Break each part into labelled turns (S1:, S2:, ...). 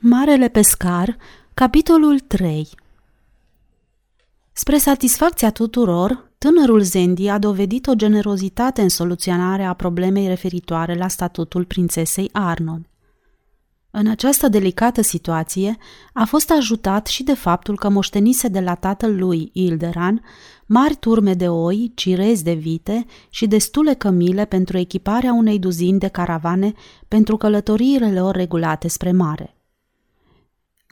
S1: Marele pescar, capitolul 3 Spre satisfacția tuturor, tânărul Zendi a dovedit o generozitate în soluționarea problemei referitoare la statutul prințesei Arnon. În această delicată situație a fost ajutat și de faptul că moștenise de la tatăl lui, Ilderan, mari turme de oi, cirezi de vite și destule cămile pentru echiparea unei duzini de caravane pentru călătoriile lor regulate spre mare.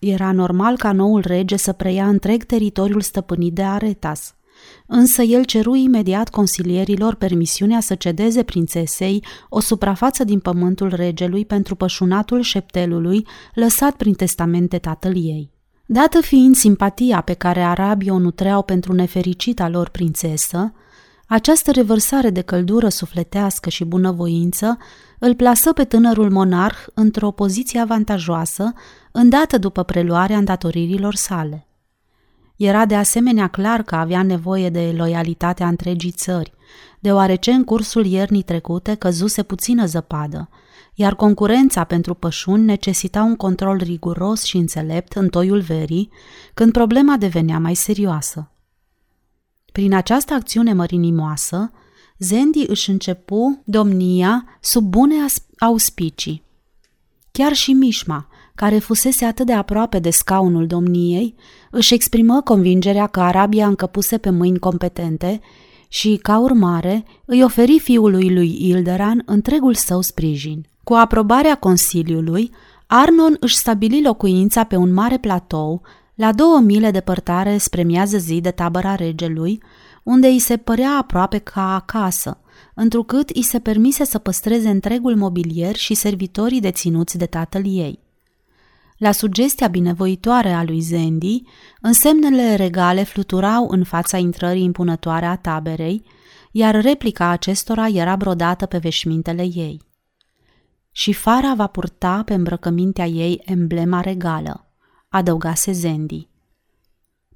S1: Era normal ca noul rege să preia întreg teritoriul stăpânit de Aretas, însă el ceru imediat consilierilor permisiunea să cedeze prințesei o suprafață din pământul regelui pentru pășunatul șeptelului lăsat prin testamente tatăl ei. Dată fiind simpatia pe care arabii o nutreau pentru nefericita lor prințesă, această revărsare de căldură sufletească și bunăvoință îl plasă pe tânărul monarh într-o poziție avantajoasă, îndată după preluarea îndatoririlor sale. Era de asemenea clar că avea nevoie de loialitatea întregii țări, deoarece în cursul iernii trecute căzuse puțină zăpadă, iar concurența pentru pășuni necesita un control riguros și înțelept în toiul verii, când problema devenea mai serioasă. Prin această acțiune mărinimoasă, Zendi își începu domnia sub bune auspicii. Chiar și Mișma, care fusese atât de aproape de scaunul domniei, își exprimă convingerea că Arabia încăpuse pe mâini competente și, ca urmare, îi oferi fiului lui Ilderan întregul său sprijin. Cu aprobarea Consiliului, Arnon își stabili locuința pe un mare platou, la două mile depărtare spre miază zi de tabăra regelui, unde îi se părea aproape ca acasă, întrucât îi se permise să păstreze întregul mobilier și servitorii deținuți de tatăl ei. La sugestia binevoitoare a lui Zendi, însemnele regale fluturau în fața intrării impunătoare a taberei, iar replica acestora era brodată pe veșmintele ei. Și fara va purta pe îmbrăcămintea ei emblema regală, adăugase Zendi.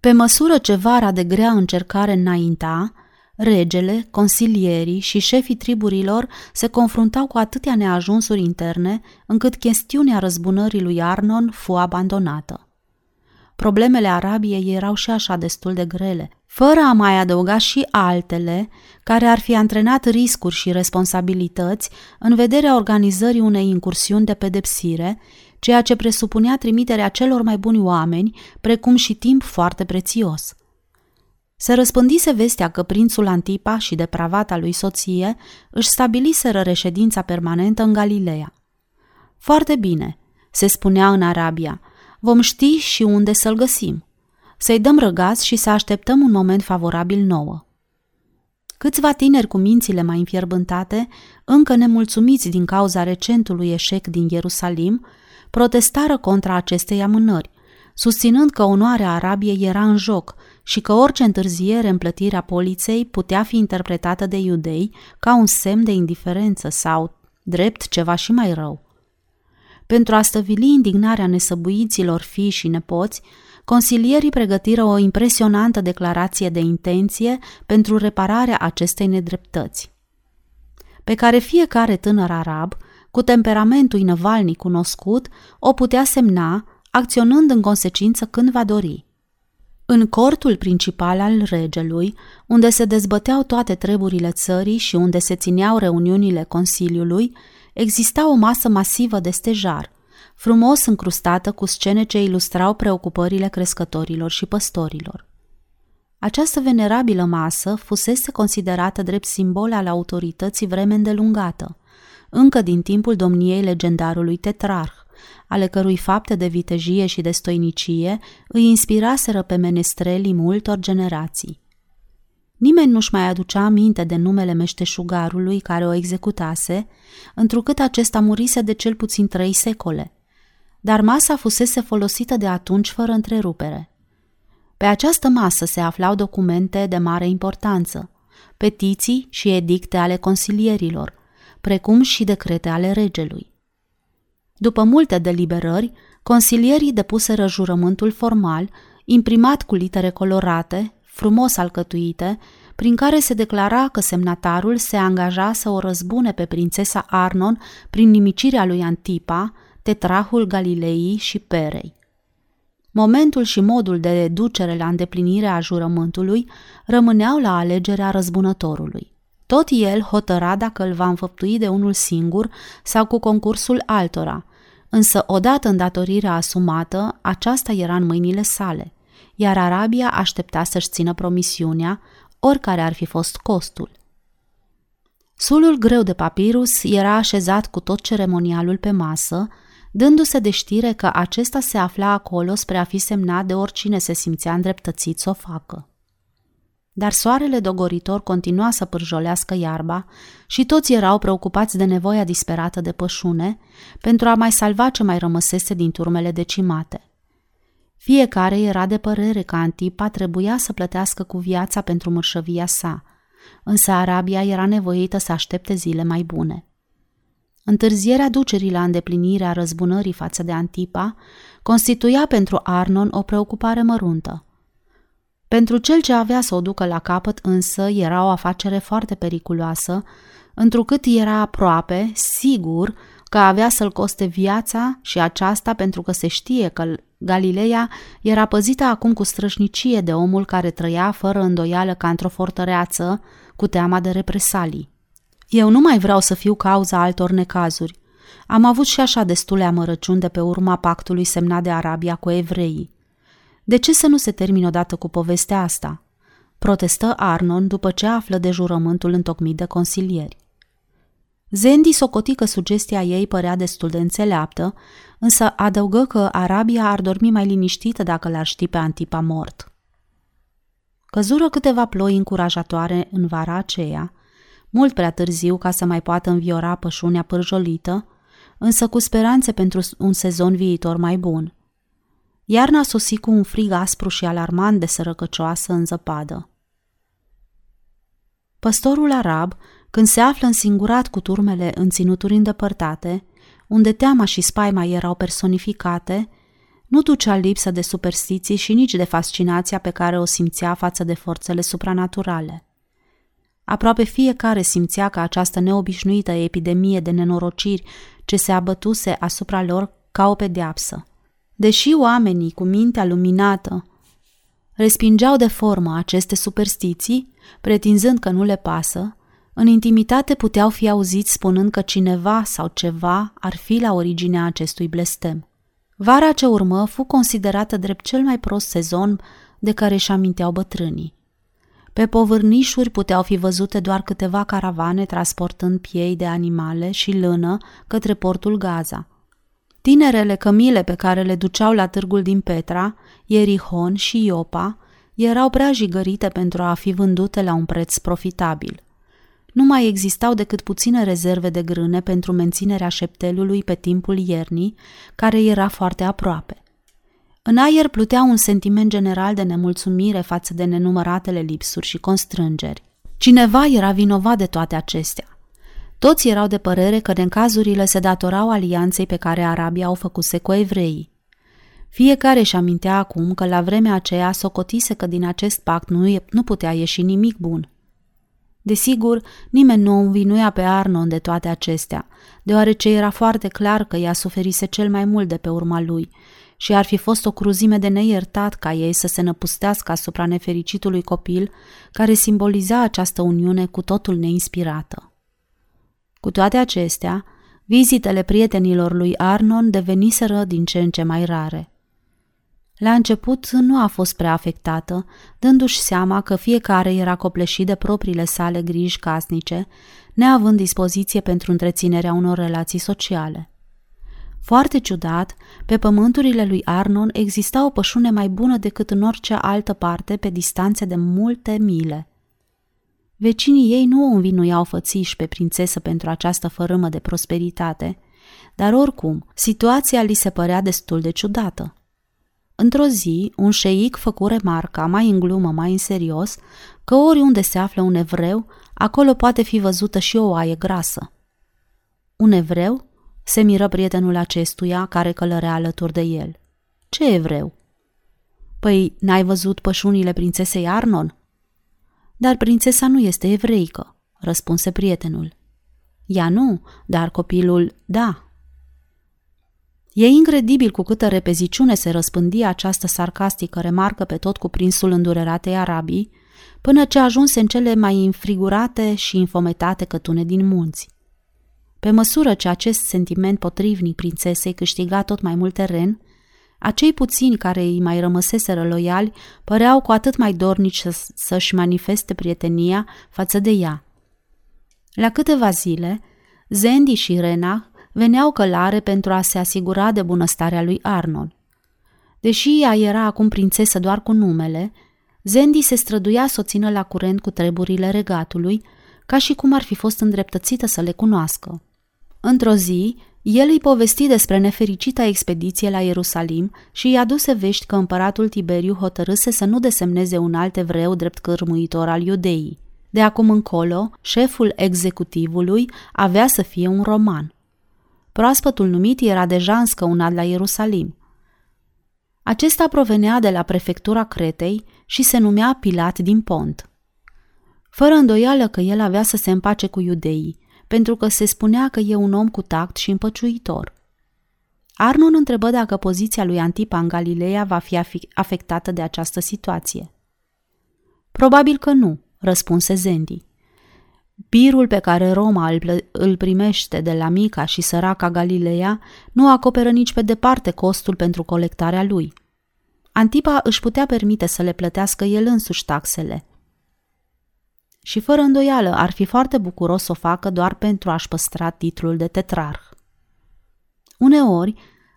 S1: Pe măsură ce vara de grea încercare înainta, regele, consilierii și șefii triburilor se confruntau cu atâtea neajunsuri interne, încât chestiunea răzbunării lui Arnon fu abandonată. Problemele Arabiei erau și așa destul de grele, fără a mai adăuga și altele care ar fi antrenat riscuri și responsabilități în vederea organizării unei incursiuni de pedepsire ceea ce presupunea trimiterea celor mai buni oameni, precum și timp foarte prețios. Se răspândise vestea că prințul Antipa și depravata lui soție își stabiliseră reședința permanentă în Galileea. Foarte bine, se spunea în Arabia, vom ști și unde să-l găsim. Să-i dăm răgaz și să așteptăm un moment favorabil nouă. Câțiva tineri cu mințile mai înfierbântate, încă nemulțumiți din cauza recentului eșec din Ierusalim, protestară contra acestei amânări, susținând că onoarea Arabiei era în joc și că orice întârziere în plătirea poliței putea fi interpretată de iudei ca un semn de indiferență sau, drept, ceva și mai rău. Pentru a stăvili indignarea nesăbuiților fii și nepoți, consilierii pregătiră o impresionantă declarație de intenție pentru repararea acestei nedreptăți, pe care fiecare tânăr arab cu temperamentul inăvalnic cunoscut, o putea semna, acționând în consecință când va dori. În cortul principal al regelui, unde se dezbăteau toate treburile țării și unde se țineau reuniunile Consiliului, exista o masă masivă de stejar, frumos încrustată cu scene ce ilustrau preocupările crescătorilor și păstorilor. Această venerabilă masă fusese considerată drept simbol al autorității vreme îndelungată, încă din timpul domniei legendarului tetrarh, ale cărui fapte de vitejie și de stoinicie îi inspiraseră pe menestrelii multor generații. Nimeni nu-și mai aducea aminte de numele meșteșugarului care o executase, întrucât acesta murise de cel puțin trei secole, dar masa fusese folosită de atunci fără întrerupere. Pe această masă se aflau documente de mare importanță, petiții și edicte ale consilierilor, precum și decrete ale regelui. După multe deliberări, consilierii depuseră jurământul formal, imprimat cu litere colorate, frumos alcătuite, prin care se declara că semnatarul se angaja să o răzbune pe prințesa Arnon prin nimicirea lui Antipa, tetrahul Galilei și Perei. Momentul și modul de ducere la îndeplinire a jurământului rămâneau la alegerea răzbunătorului. Tot el hotăra dacă îl va înfăptui de unul singur sau cu concursul altora, însă odată îndatorirea asumată, aceasta era în mâinile sale, iar Arabia aștepta să-și țină promisiunea, oricare ar fi fost costul. Sulul greu de papirus era așezat cu tot ceremonialul pe masă, dându-se de știre că acesta se afla acolo spre a fi semnat de oricine se simțea îndreptățit să o facă. Dar soarele dogoritor continua să pârjolească iarba și toți erau preocupați de nevoia disperată de pășune pentru a mai salva ce mai rămăsese din turmele decimate. Fiecare era de părere că Antipa trebuia să plătească cu viața pentru mărșăvia sa, însă Arabia era nevoită să aștepte zile mai bune. Întârzierea ducerii la îndeplinirea răzbunării față de Antipa constituia pentru Arnon o preocupare măruntă. Pentru cel ce avea să o ducă la capăt însă era o afacere foarte periculoasă, întrucât era aproape, sigur, că avea să-l coste viața și aceasta pentru că se știe că Galileea era păzită acum cu strășnicie de omul care trăia fără îndoială ca într-o fortăreață, cu teama de represalii. Eu nu mai vreau să fiu cauza altor necazuri. Am avut și așa destule amărăciuni de pe urma pactului semnat de Arabia cu evreii. De ce să nu se termine odată cu povestea asta? Protestă Arnon după ce află de jurământul întocmit de consilieri. Zendi socoti că sugestia ei părea destul de înțeleaptă, însă adăugă că Arabia ar dormi mai liniștită dacă l-ar ști pe Antipa mort. Căzură câteva ploi încurajatoare în vara aceea, mult prea târziu ca să mai poată înviora pășunea pârjolită, însă cu speranțe pentru un sezon viitor mai bun. Iarna sosi cu un frig aspru și alarmant de sărăcăcioasă în zăpadă. Păstorul arab, când se află însingurat cu turmele în ținuturi îndepărtate, unde teama și spaima erau personificate, nu ducea lipsă de superstiții și nici de fascinația pe care o simțea față de forțele supranaturale. Aproape fiecare simțea că această neobișnuită epidemie de nenorociri ce se abătuse asupra lor ca o pedeapsă. Deși oamenii cu mintea luminată respingeau de formă aceste superstiții, pretinzând că nu le pasă, în intimitate puteau fi auziți spunând că cineva sau ceva ar fi la originea acestui blestem. Vara ce urmă fu considerată drept cel mai prost sezon de care își aminteau bătrânii. Pe povârnișuri puteau fi văzute doar câteva caravane transportând piei de animale și lână către portul Gaza. Tinerele cămile pe care le duceau la târgul din Petra, Ierihon și Iopa erau prea jigărite pentru a fi vândute la un preț profitabil. Nu mai existau decât puține rezerve de grâne pentru menținerea șeptelului pe timpul iernii, care era foarte aproape. În aer plutea un sentiment general de nemulțumire față de nenumăratele lipsuri și constrângeri. Cineva era vinovat de toate acestea. Toți erau de părere că cazurile se datorau alianței pe care Arabia o făcuse cu evreii. Fiecare își amintea acum că la vremea aceea socotise că din acest pact nu, e, nu putea ieși nimic bun. Desigur, nimeni nu o învinuia pe Arnon de toate acestea, deoarece era foarte clar că ea suferise cel mai mult de pe urma lui și ar fi fost o cruzime de neiertat ca ei să se năpustească asupra nefericitului copil care simboliza această uniune cu totul neinspirată. Cu toate acestea, vizitele prietenilor lui Arnon deveniseră din ce în ce mai rare. La început nu a fost prea afectată, dându-și seama că fiecare era copleșit de propriile sale griji casnice, neavând dispoziție pentru întreținerea unor relații sociale. Foarte ciudat, pe pământurile lui Arnon exista o pășune mai bună decât în orice altă parte pe distanțe de multe mile. Vecinii ei nu o învinuiau fățiși pe prințesă pentru această fărâmă de prosperitate, dar oricum, situația li se părea destul de ciudată. Într-o zi, un șeic făcu remarca, mai în glumă, mai în serios, că oriunde se află un evreu, acolo poate fi văzută și o oaie grasă. Un evreu? Se miră prietenul acestuia care călărea alături de el. Ce evreu? Păi, n-ai văzut pășunile prințesei Arnon? Dar prințesa nu este evreică, răspunse prietenul. Ea nu, dar copilul, da. E incredibil cu câtă repeziciune se răspândia această sarcastică remarcă pe tot cuprinsul îndureratei Arabii, până ce ajunse în cele mai înfrigurate și infometate cătune din munți. Pe măsură ce acest sentiment potrivnic prințesei câștiga tot mai mult teren, acei puțini care îi mai rămăseseră loiali păreau cu atât mai dornici să, să-și manifeste prietenia față de ea. La câteva zile, Zendi și Rena veneau călare pentru a se asigura de bunăstarea lui Arnold. Deși ea era acum prințesă doar cu numele, Zendi se străduia să o țină la curent cu treburile regatului, ca și cum ar fi fost îndreptățită să le cunoască. Într-o zi, el îi povesti despre nefericita expediție la Ierusalim și îi aduse vești că împăratul Tiberiu hotărâse să nu desemneze un alt evreu drept cărmuitor al iudeii. De acum încolo, șeful executivului avea să fie un roman. Proaspătul numit era deja înscăunat la Ierusalim. Acesta provenea de la prefectura Cretei și se numea Pilat din Pont. Fără îndoială că el avea să se împace cu iudeii, pentru că se spunea că e un om cu tact și împăciuitor. Arnon întrebă dacă poziția lui Antipa în Galileea va fi afectată de această situație. Probabil că nu, răspunse Zendi. Birul pe care Roma îl, îl primește de la mica și săraca Galileea nu acoperă nici pe departe costul pentru colectarea lui. Antipa își putea permite să le plătească el însuși taxele. Și fără îndoială ar fi foarte bucuros să o facă doar pentru a-și păstra titlul de tetrarh. Uneori,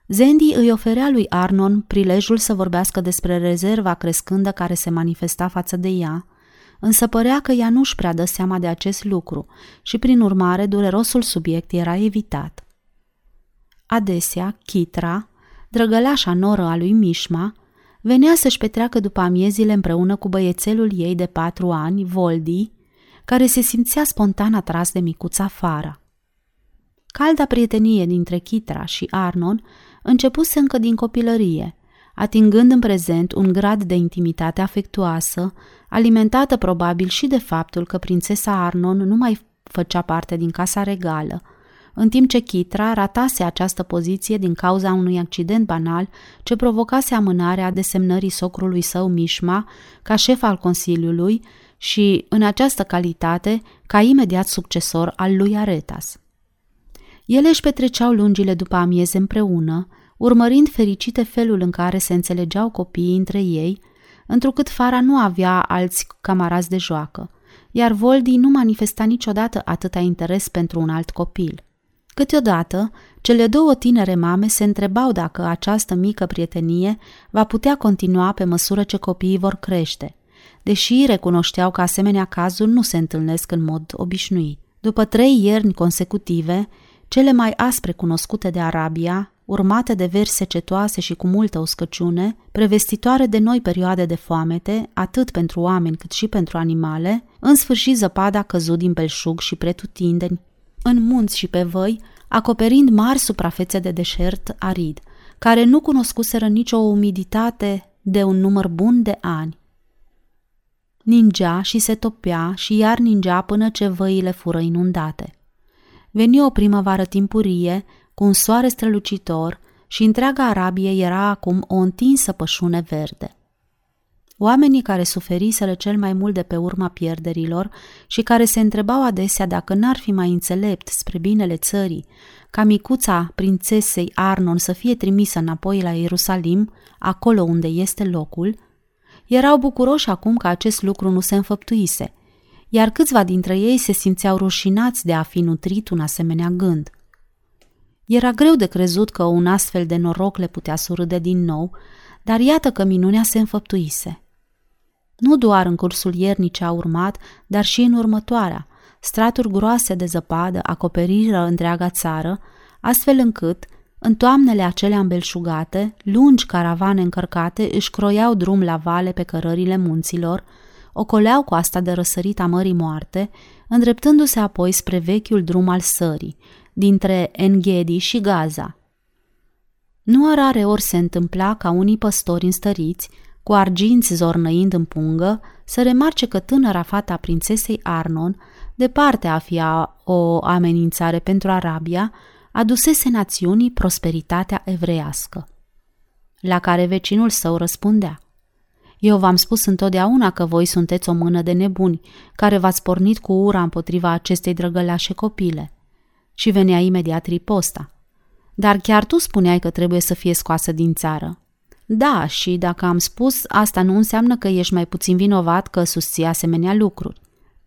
S1: Zendi îi oferea lui Arnon prilejul să vorbească despre rezerva crescândă care se manifesta față de ea, însă părea că ea nu-și prea dă seama de acest lucru și, prin urmare, durerosul subiect era evitat. Adesea, Chitra, drăgălașa noră a lui Mișma, venea să-și petreacă după amiezile împreună cu băiețelul ei de patru ani, Voldi, care se simțea spontan atras de micuța Fara. Calda prietenie dintre Chitra și Arnon începuse încă din copilărie, atingând în prezent un grad de intimitate afectuoasă, alimentată probabil și de faptul că prințesa Arnon nu mai făcea parte din casa regală, în timp ce Chitra ratase această poziție din cauza unui accident banal ce provocase amânarea desemnării socrului său Mișma ca șef al Consiliului și, în această calitate, ca imediat succesor al lui Aretas. Ele își petreceau lungile după amieze împreună, urmărind fericite felul în care se înțelegeau copiii între ei, întrucât Fara nu avea alți camarazi de joacă, iar Voldi nu manifesta niciodată atâta interes pentru un alt copil. Câteodată, cele două tinere mame se întrebau dacă această mică prietenie va putea continua pe măsură ce copiii vor crește, deși recunoșteau că asemenea cazuri nu se întâlnesc în mod obișnuit. După trei ierni consecutive, cele mai aspre cunoscute de Arabia, urmate de verse secetoase și cu multă uscăciune, prevestitoare de noi perioade de foamete, atât pentru oameni cât și pentru animale, în sfârșit zăpada căzut din belșug și pretutindeni, în munți și pe văi, acoperind mari suprafețe de deșert arid, care nu cunoscuseră nicio umiditate de un număr bun de ani. Ningea și se topea și iar ningea până ce văile fură inundate. Veni o primăvară timpurie, cu un soare strălucitor și întreaga Arabie era acum o întinsă pășune verde. Oamenii care suferiseră cel mai mult de pe urma pierderilor și care se întrebau adesea dacă n-ar fi mai înțelept spre binele țării ca micuța prințesei Arnon să fie trimisă înapoi la Ierusalim, acolo unde este locul, erau bucuroși acum că acest lucru nu se înfăptuise, iar câțiva dintre ei se simțeau rușinați de a fi nutrit un asemenea gând. Era greu de crezut că un astfel de noroc le putea surâde din nou, dar iată că minunea se înfăptuise. Nu doar în cursul iernii ce a urmat, dar și în următoarea, straturi groase de zăpadă acoperiră întreaga țară, astfel încât, în toamnele acelea îmbelșugate, lungi caravane încărcate își croiau drum la vale pe cărările munților, ocoleau coasta de răsărit a Mării Moarte, îndreptându-se apoi spre vechiul drum al sării, dintre Enghedi și Gaza. Nu rare ori se întâmpla ca unii păstori înstăriți, cu arginți zornăind în pungă, să remarce că tânăra fata prințesei Arnon, departe a fi o amenințare pentru Arabia, adusese națiunii prosperitatea evreiască. La care vecinul său răspundea – eu v-am spus întotdeauna că voi sunteți o mână de nebuni, care v-ați pornit cu ura împotriva acestei drăgălașe copile. Și venea imediat riposta. Dar chiar tu spuneai că trebuie să fie scoasă din țară. Da, și dacă am spus, asta nu înseamnă că ești mai puțin vinovat că susții asemenea lucruri.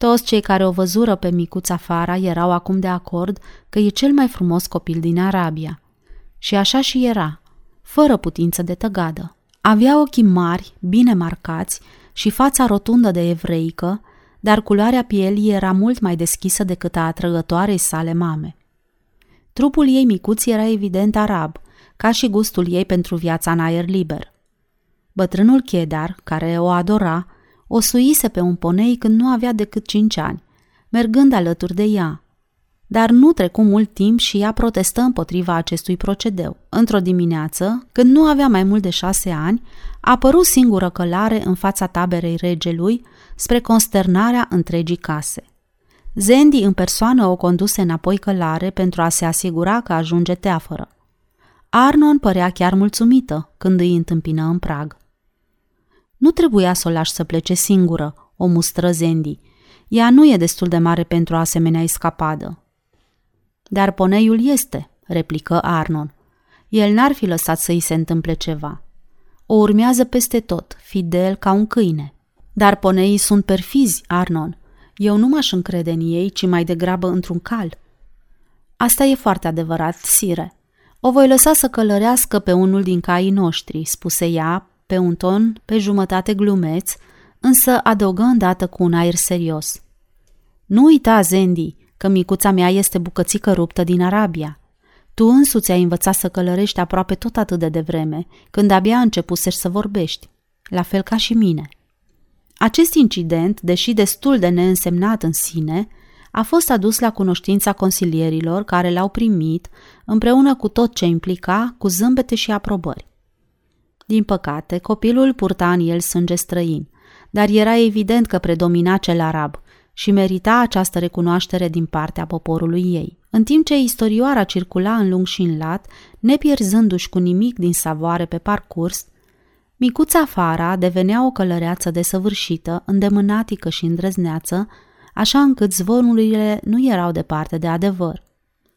S1: Toți cei care o văzură pe micuța Fara erau acum de acord că e cel mai frumos copil din Arabia. Și așa și era, fără putință de tăgadă. Avea ochii mari, bine marcați și fața rotundă de evreică, dar culoarea pielii era mult mai deschisă decât a atrăgătoarei sale mame. Trupul ei micuț era evident arab, ca și gustul ei pentru viața în aer liber. Bătrânul Chedar, care o adora, o suise pe un ponei când nu avea decât cinci ani, mergând alături de ea. Dar nu trecu mult timp și ea protestă împotriva acestui procedeu. Într-o dimineață, când nu avea mai mult de șase ani, a apărut singură călare în fața taberei regelui, spre consternarea întregii case. Zendi în persoană o conduse înapoi călare pentru a se asigura că ajunge teafără. Arnon părea chiar mulțumită când îi întâmpină în prag. Nu trebuia să o lași să plece singură, o mustră Zendi. Ea nu e destul de mare pentru asemenea escapadă. Dar poneiul este, replică Arnon. El n-ar fi lăsat să îi se întâmple ceva. O urmează peste tot, fidel ca un câine. Dar poneii sunt perfizi, Arnon. Eu nu m-aș încrede în ei, ci mai degrabă într-un cal. Asta e foarte adevărat, sire. O voi lăsa să călărească pe unul din caii noștri, spuse ea, pe un ton pe jumătate glumeț, însă adăugă îndată cu un aer serios. Nu uita, Zendi, că micuța mea este bucățică ruptă din Arabia. Tu însuți ai învățat să călărești aproape tot atât de devreme, când abia începusești să vorbești, la fel ca și mine. Acest incident, deși destul de neînsemnat în sine, a fost adus la cunoștința consilierilor care l-au primit, împreună cu tot ce implica, cu zâmbete și aprobări. Din păcate, copilul purta în el sânge străin, dar era evident că predomina cel arab și merita această recunoaștere din partea poporului ei. În timp ce istorioara circula în lung și în lat, nepierzându-și cu nimic din savoare pe parcurs, micuța Fara devenea o călăreață desăvârșită, îndemânatică și îndrăzneață, așa încât zvonurile nu erau departe de adevăr.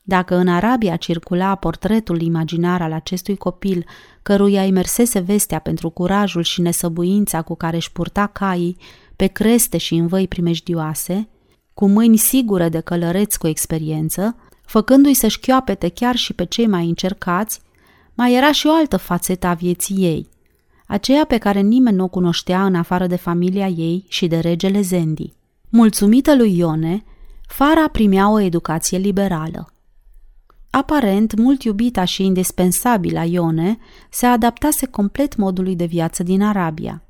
S1: Dacă în Arabia circula portretul imaginar al acestui copil, căruia îi mersese vestea pentru curajul și nesăbuința cu care își purta caii pe creste și în văi primejdioase, cu mâini sigure de călăreți cu experiență, făcându-i să-și chioapete chiar și pe cei mai încercați, mai era și o altă fațetă a vieții ei, aceea pe care nimeni nu o cunoștea în afară de familia ei și de regele Zendi. Mulțumită lui Ione, Fara primea o educație liberală. Aparent, mult iubita și indispensabilă Ione se adaptase complet modului de viață din Arabia,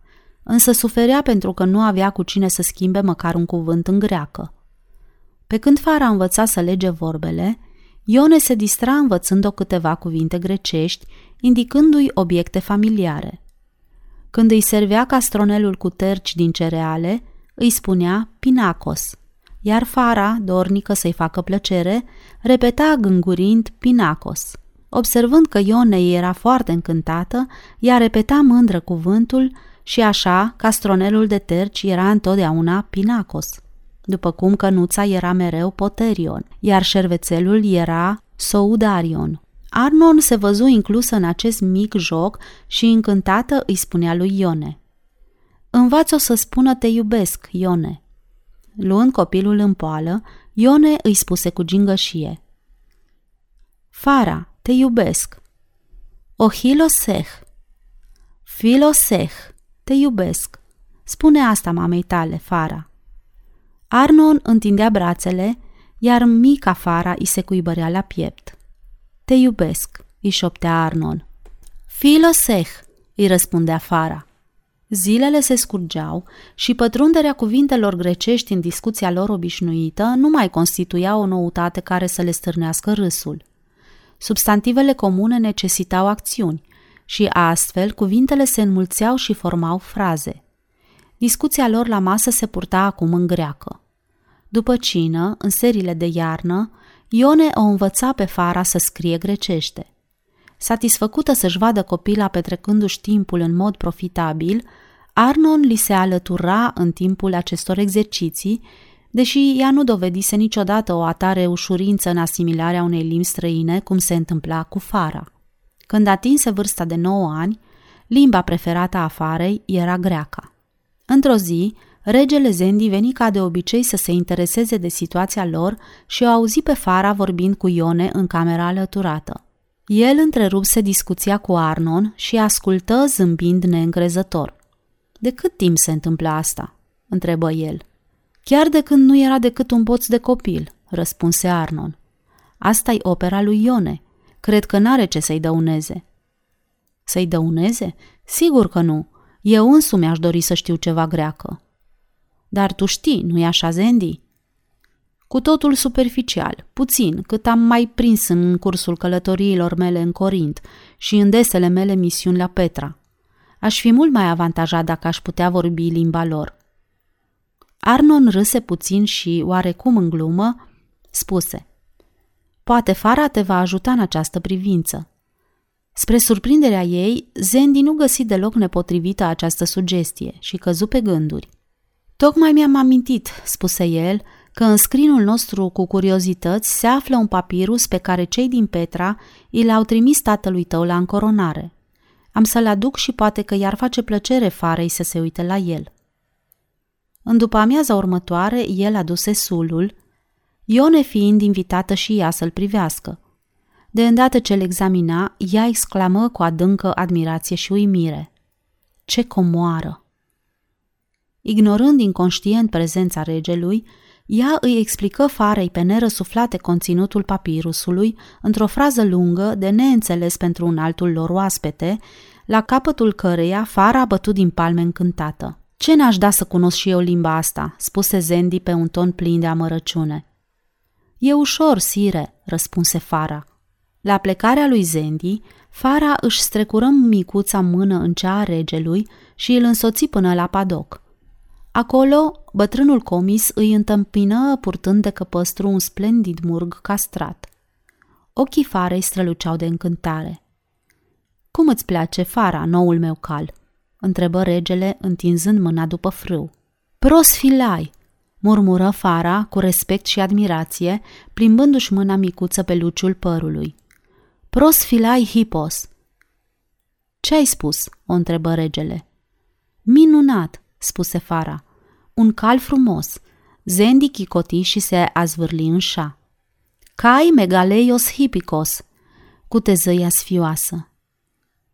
S1: însă suferea pentru că nu avea cu cine să schimbe măcar un cuvânt în greacă. Pe când Fara învăța să lege vorbele, Ione se distra învățând-o câteva cuvinte grecești, indicându-i obiecte familiare. Când îi servea castronelul cu terci din cereale, îi spunea Pinacos, iar Fara, dornică să-i facă plăcere, repeta gângurind Pinacos. Observând că Ione era foarte încântată, ea repeta mândră cuvântul și așa castronelul de terci era întotdeauna Pinacos, după cum cănuța era mereu Poterion, iar șervețelul era Soudarion. Arnon se văzu inclusă în acest mic joc și încântată îi spunea lui Ione. Învață-o să spună te iubesc, Ione. Luând copilul în poală, Ione îi spuse cu gingășie. Fara, te iubesc. Ohiloseh. Filoseh, te iubesc. Spune asta mamei tale, Fara. Arnon întindea brațele, iar mica Fara îi se cuibărea la piept. Te iubesc, îi șoptea Arnon. Filoseh, îi răspundea Fara. Zilele se scurgeau și pătrunderea cuvintelor grecești în discuția lor obișnuită nu mai constituia o noutate care să le stârnească râsul. Substantivele comune necesitau acțiuni și astfel cuvintele se înmulțeau și formau fraze. Discuția lor la masă se purta acum în greacă. După cină, în serile de iarnă, Ione o învăța pe Fara să scrie grecește. Satisfăcută să-și vadă copila petrecându-și timpul în mod profitabil, Arnon li se alătura în timpul acestor exerciții, deși ea nu dovedise niciodată o atare ușurință în asimilarea unei limbi străine, cum se întâmpla cu Fara. Când atinse vârsta de 9 ani, limba preferată a Farei era greaca. Într-o zi, regele Zendi veni ca de obicei să se intereseze de situația lor și o auzi pe Fara vorbind cu Ione în camera alăturată. El întrerupse discuția cu Arnon și ascultă zâmbind neîncrezător. De cât timp se întâmplă asta?" întrebă el. Chiar de când nu era decât un boț de copil, răspunse Arnon. asta e opera lui Ione. Cred că n-are ce să-i dăuneze. Să-i dăuneze? Sigur că nu. Eu însumi aș dori să știu ceva greacă. Dar tu știi, nu-i așa, Zendi? Cu totul superficial, puțin, cât am mai prins în cursul călătoriilor mele în Corint și în desele mele misiuni la Petra. Aș fi mult mai avantajat dacă aș putea vorbi limba lor. Arnon râse puțin și, oarecum în glumă, spuse Poate Fara te va ajuta în această privință. Spre surprinderea ei, Zendi nu găsi deloc nepotrivită această sugestie și căzu pe gânduri. Tocmai mi-am amintit, spuse el, că în scrinul nostru cu curiozități se află un papirus pe care cei din Petra i l-au trimis tatălui tău la încoronare. Am să-l aduc și poate că i-ar face plăcere farei să se uite la el. În după amiaza următoare, el aduse sulul, Ione fiind invitată și ea să-l privească. De îndată ce l examina, ea exclamă cu adâncă admirație și uimire. Ce comoară! Ignorând inconștient prezența regelui, ea îi explică farei pe nerăsuflate conținutul papirusului într-o frază lungă de neînțeles pentru un altul lor oaspete, la capătul căreia fara a bătut din palme încântată. Ce n-aș da să cunosc și eu limba asta?" spuse Zendi pe un ton plin de amărăciune. E ușor, sire," răspunse Fara. La plecarea lui Zendi, Fara își strecură micuța mână în cea a regelui și îl însoți până la padoc. Acolo, bătrânul comis îi întâmpină purtând de căpăstru un splendid murg castrat. Ochii Farei străluceau de încântare. Cum îți place, Fara, noul meu cal?" întrebă regele, întinzând mâna după frâu. Pros filai, murmură Fara cu respect și admirație, plimbându-și mâna micuță pe luciul părului. Pros filai hipos. Ce ai spus? o întrebă regele. Minunat, spuse Fara. Un cal frumos. Zendi chicoti și se azvârli în șa. Cai megaleios hipicos, cu tezăia sfioasă.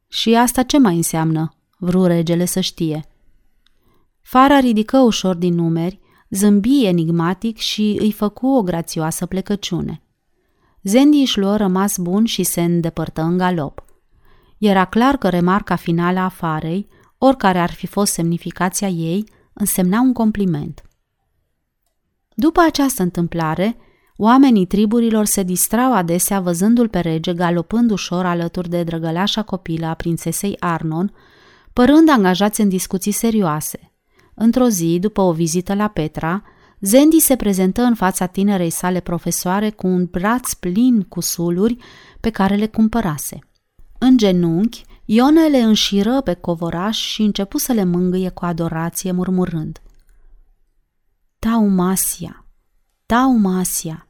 S1: Și asta ce mai înseamnă? Vru regele să știe. Fara ridică ușor din numeri, zâmbi enigmatic și îi făcu o grațioasă plecăciune. Zendi își luă rămas bun și se îndepărtă în galop. Era clar că remarca finală a farei, oricare ar fi fost semnificația ei, însemna un compliment. După această întâmplare, oamenii triburilor se distrau adesea văzându-l pe rege galopând ușor alături de drăgălașa copilă a prințesei Arnon, părând angajați în discuții serioase. Într-o zi, după o vizită la Petra, Zendi se prezentă în fața tinerei sale profesoare cu un braț plin cu suluri pe care le cumpărase. În genunchi, Ione le înșiră pe covoraș și începu să le mângâie cu adorație, murmurând. Taumasia, Taumasia,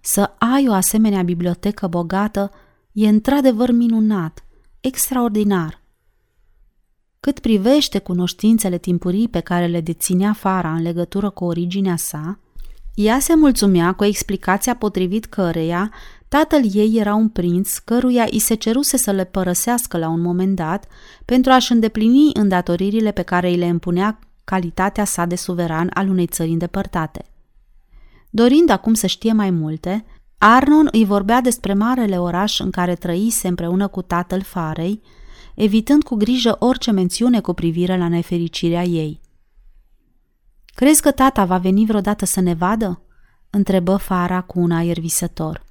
S1: să ai o asemenea bibliotecă bogată e într-adevăr minunat, extraordinar. Cât privește cunoștințele timpurii pe care le deținea Fara în legătură cu originea sa, ea se mulțumea cu explicația potrivit căreia tatăl ei era un prinț căruia îi se ceruse să le părăsească la un moment dat pentru a-și îndeplini îndatoririle pe care îi le impunea calitatea sa de suveran al unei țări îndepărtate. Dorind acum să știe mai multe, Arnon îi vorbea despre marele oraș în care trăise împreună cu tatăl Farei, evitând cu grijă orice mențiune cu privire la nefericirea ei. Crezi că tata va veni vreodată să ne vadă?" întrebă Fara cu un aer visător.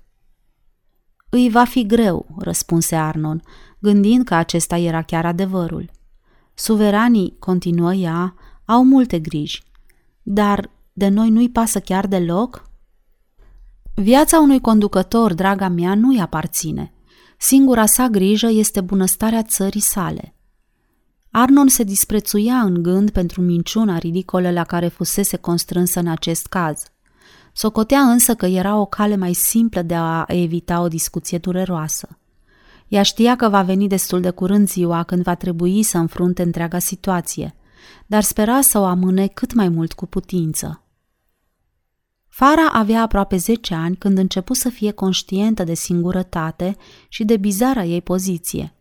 S1: Îi va fi greu, răspunse Arnon, gândind că acesta era chiar adevărul. Suveranii, continuă ea, au multe griji, dar de noi nu-i pasă chiar deloc? Viața unui conducător, draga mea, nu-i aparține. Singura sa grijă este bunăstarea țării sale. Arnon se disprețuia în gând pentru minciuna ridicolă la care fusese constrânsă în acest caz. Socotea însă că era o cale mai simplă de a evita o discuție dureroasă. Ea știa că va veni destul de curând ziua când va trebui să înfrunte întreaga situație, dar spera să o amâne cât mai mult cu putință. Fara avea aproape 10 ani când începu să fie conștientă de singurătate și de bizara ei poziție.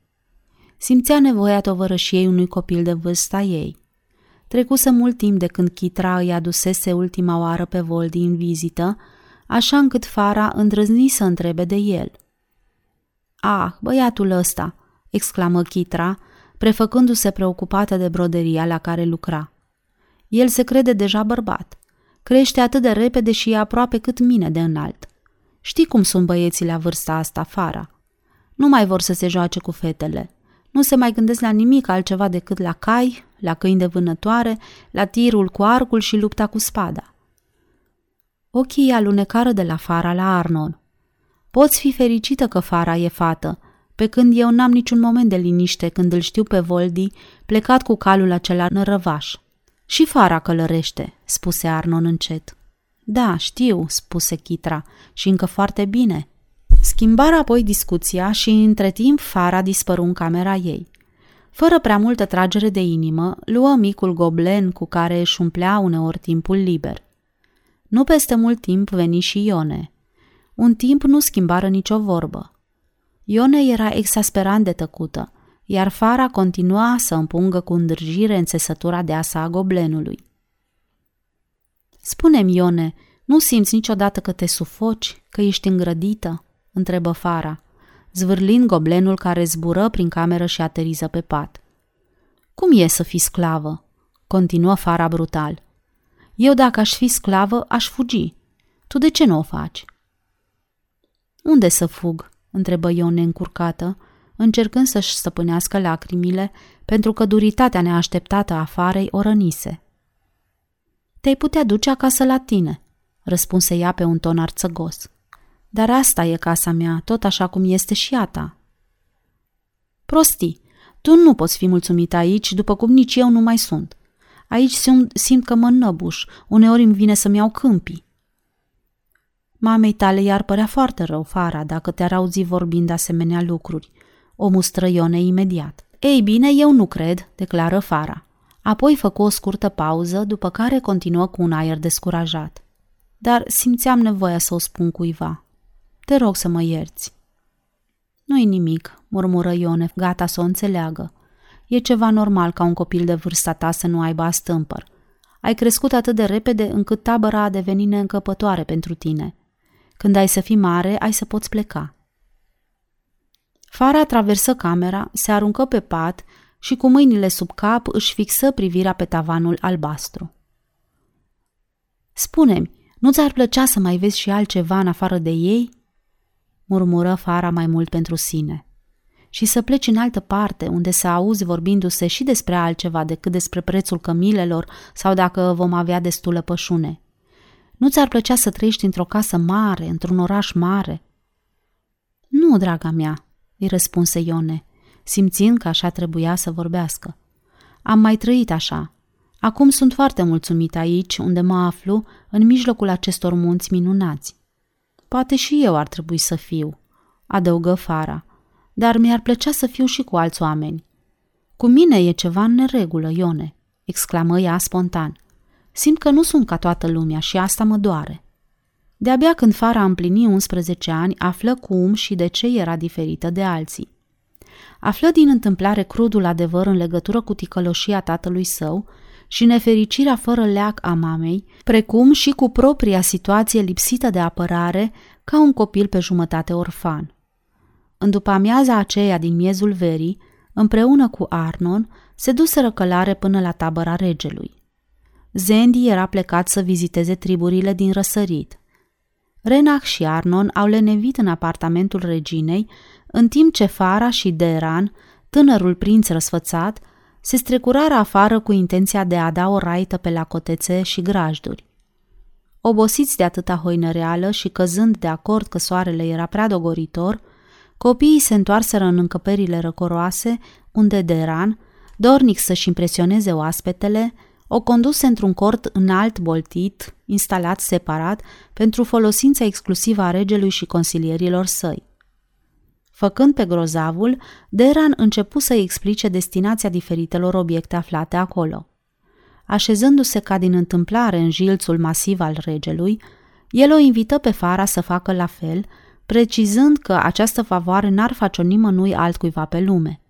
S1: Simțea nevoia tovărășiei unui copil de vârsta ei. Trecuse mult timp de când Chitra îi adusese ultima oară pe Voldi în vizită, așa încât Fara îndrăzni să întrebe de el. Ah, băiatul ăsta!" exclamă Chitra, prefăcându-se preocupată de broderia la care lucra. El se crede deja bărbat. Crește atât de repede și e aproape cât mine de înalt. Știi cum sunt băieții la vârsta asta, Fara. Nu mai vor să se joace cu fetele. Nu se mai gândesc la nimic altceva decât la cai, la câini de vânătoare, la tirul cu arcul și lupta cu spada. Ochii alunecară de la Fara la Arnon. Poți fi fericită că Fara e fată, pe când eu n-am niciun moment de liniște când îl știu pe Voldi plecat cu calul acela nărăvaș. Și Fara călărește, spuse Arnon încet. Da, știu, spuse Chitra, și încă foarte bine. Schimbară apoi discuția și între timp Fara dispăru în camera ei. Fără prea multă tragere de inimă, luă micul goblen cu care își umplea uneori timpul liber. Nu peste mult timp veni și Ione. Un timp nu schimbară nicio vorbă. Ione era exasperant de tăcută, iar Fara continua să împungă cu îndrăjire înțesătura deasă a goblenului. Spune-mi, Ione, nu simți niciodată că te sufoci, că ești îngrădită?" întrebă Fara, zvârlind goblenul care zbură prin cameră și ateriză pe pat. Cum e să fii sclavă?" continuă Fara brutal. Eu dacă aș fi sclavă, aș fugi. Tu de ce nu o faci?" Unde să fug?" întrebă Ione încurcată, încercând să-și stăpânească lacrimile, pentru că duritatea neașteptată a afarei o rănise. Te-ai putea duce acasă la tine, răspunse ea pe un ton arțăgos. Dar asta e casa mea, tot așa cum este și a ta. Prostii, tu nu poți fi mulțumit aici, după cum nici eu nu mai sunt. Aici simt, simt că mă năbuș, uneori îmi vine să-mi iau câmpii. Mamei tale i-ar părea foarte rău, Fara, dacă te-ar auzi vorbind asemenea lucruri. O mustră Ione imediat. Ei bine, eu nu cred, declară Fara. Apoi făcu o scurtă pauză, după care continuă cu un aer descurajat. Dar simțeam nevoia să o spun cuiva. Te rog să mă ierți. Nu-i nimic, murmură Ione, gata să o înțeleagă. E ceva normal ca un copil de vârsta ta să nu aibă astâmpăr. Ai crescut atât de repede încât tabăra a devenit neîncăpătoare pentru tine. Când ai să fii mare, ai să poți pleca. Fara traversă camera, se aruncă pe pat și cu mâinile sub cap își fixă privirea pe tavanul albastru. Spune-mi, nu ți-ar plăcea să mai vezi și altceva în afară de ei? Murmură Fara mai mult pentru sine. Și să pleci în altă parte, unde să auzi vorbindu-se și despre altceva decât despre prețul cămilelor sau dacă vom avea destulă pășune. Nu ți-ar plăcea să trăiești într-o casă mare, într-un oraș mare? Nu, draga mea, îi răspunse Ione, simțind că așa trebuia să vorbească. Am mai trăit așa. Acum sunt foarte mulțumit aici, unde mă aflu, în mijlocul acestor munți minunați. Poate și eu ar trebui să fiu, adăugă Fara, dar mi-ar plăcea să fiu și cu alți oameni. Cu mine e ceva în neregulă, Ione, exclamă ea spontan. Simt că nu sunt ca toată lumea și asta mă doare. De-abia când Fara împlini 11 ani, află cum și de ce era diferită de alții. Află din întâmplare crudul adevăr în legătură cu ticăloșia tatălui său și nefericirea fără leac a mamei, precum și cu propria situație lipsită de apărare ca un copil pe jumătate orfan. În după amiaza aceea din miezul verii, împreună cu Arnon, se duseră călare până la tabăra regelui. Zendi era plecat să viziteze triburile din răsărit – Renach și Arnon au lenevit în apartamentul reginei, în timp ce Fara și Deran, tânărul prinț răsfățat, se strecurară afară cu intenția de a da o raită pe la cotețe și grajduri. Obosiți de atâta hoinăreală și căzând de acord că soarele era prea dogoritor, copiii se întoarseră în încăperile răcoroase, unde Deran, dornic să-și impresioneze oaspetele, o conduse într-un cort înalt boltit, instalat separat, pentru folosința exclusivă a regelui și consilierilor săi. Făcând pe grozavul, Deran începu să explice destinația diferitelor obiecte aflate acolo. Așezându-se ca din întâmplare în jilțul masiv al regelui, el o invită pe Fara să facă la fel, precizând că această favoare n-ar face-o nimănui altcuiva pe lume.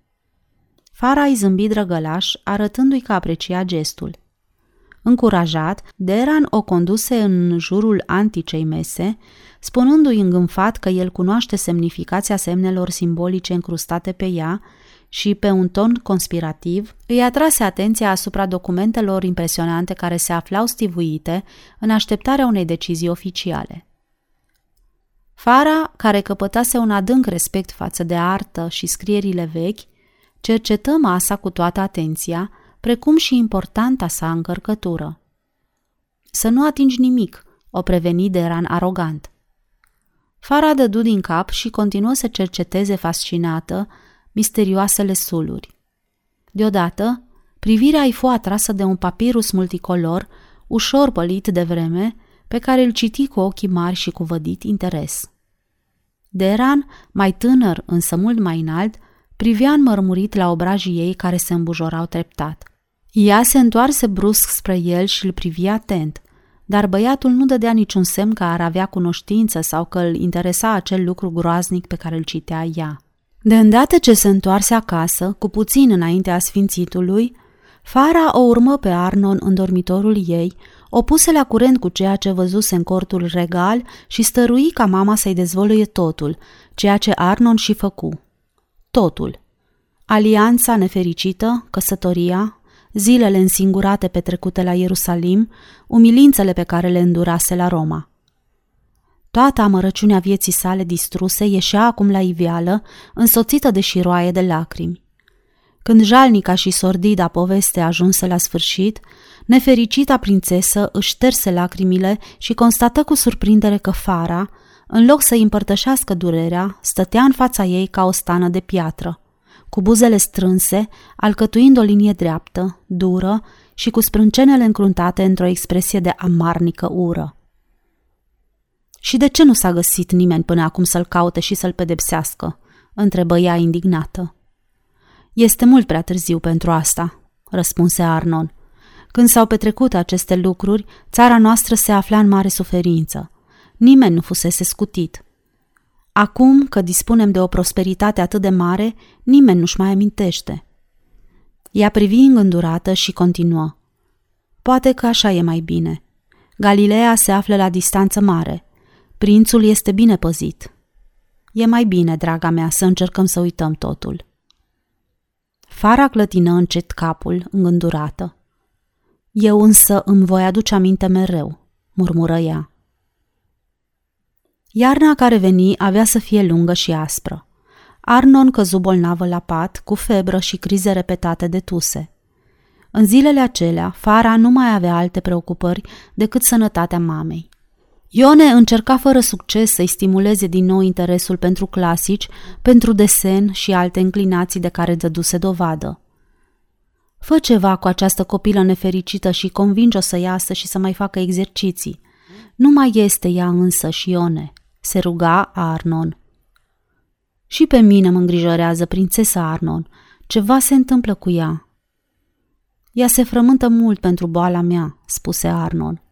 S1: Fara îi zâmbi drăgălaș, arătându-i că aprecia gestul – Încurajat, Deran o conduse în jurul anticei mese, spunându-i îngânfat că el cunoaște semnificația semnelor simbolice încrustate pe ea și, pe un ton conspirativ, îi atrase atenția asupra documentelor impresionante care se aflau stivuite în așteptarea unei decizii oficiale. Fara, care căpătase un adânc respect față de artă și scrierile vechi, cercetă masa cu toată atenția, precum și importanta sa încărcătură. Să nu atingi nimic, o preveni de ran arogant. Fara dădu din cap și continuă să cerceteze fascinată misterioasele suluri. Deodată, privirea îi fu atrasă de un papirus multicolor, ușor pălit de vreme, pe care îl citi cu ochii mari și cu vădit interes. Deran, mai tânăr, însă mult mai înalt, privea înmărmurit la obrajii ei care se îmbujorau treptat. Ea se întoarse brusc spre el și îl privia atent, dar băiatul nu dădea niciun semn că ar avea cunoștință sau că îl interesa acel lucru groaznic pe care îl citea ea. De îndată ce se întoarse acasă, cu puțin înaintea sfințitului, Fara o urmă pe Arnon în dormitorul ei, o puse la curent cu ceea ce văzuse în cortul regal și stărui ca mama să-i dezvăluie totul, ceea ce Arnon și făcu. Totul. Alianța nefericită, căsătoria, zilele însingurate petrecute la Ierusalim, umilințele pe care le îndurase la Roma. Toată amărăciunea vieții sale distruse ieșea acum la iveală, însoțită de șiroaie de lacrimi. Când jalnica și sordida poveste ajunse la sfârșit, nefericita prințesă își șterse lacrimile și constată cu surprindere că Fara, în loc să-i împărtășească durerea, stătea în fața ei ca o stană de piatră cu buzele strânse, alcătuind o linie dreaptă, dură și cu sprâncenele încruntate într-o expresie de amarnică ură. Și de ce nu s-a găsit nimeni până acum să-l caute și să-l pedepsească?" întrebă ea indignată. Este mult prea târziu pentru asta," răspunse Arnon. Când s-au petrecut aceste lucruri, țara noastră se afla în mare suferință. Nimeni nu fusese scutit. Acum că dispunem de o prosperitate atât de mare, nimeni nu-și mai amintește. Ea privi îngândurată și continuă. Poate că așa e mai bine. Galileea se află la distanță mare. Prințul este bine păzit. E mai bine, draga mea, să încercăm să uităm totul. Fara clătină încet capul, îngândurată. Eu însă îmi voi aduce aminte mereu, murmură ea. Iarna care veni avea să fie lungă și aspră. Arnon căzu bolnavă la pat, cu febră și crize repetate de tuse. În zilele acelea, Fara nu mai avea alte preocupări decât sănătatea mamei. Ione încerca fără succes să-i stimuleze din nou interesul pentru clasici, pentru desen și alte înclinații de care dăduse dovadă. Fă ceva cu această copilă nefericită și convinge-o să iasă și să mai facă exerciții. Nu mai este ea însă și Ione se ruga Arnon. Și pe mine mă îngrijorează prințesa Arnon. Ceva se întâmplă cu ea. Ea se frământă mult pentru boala mea, spuse Arnon.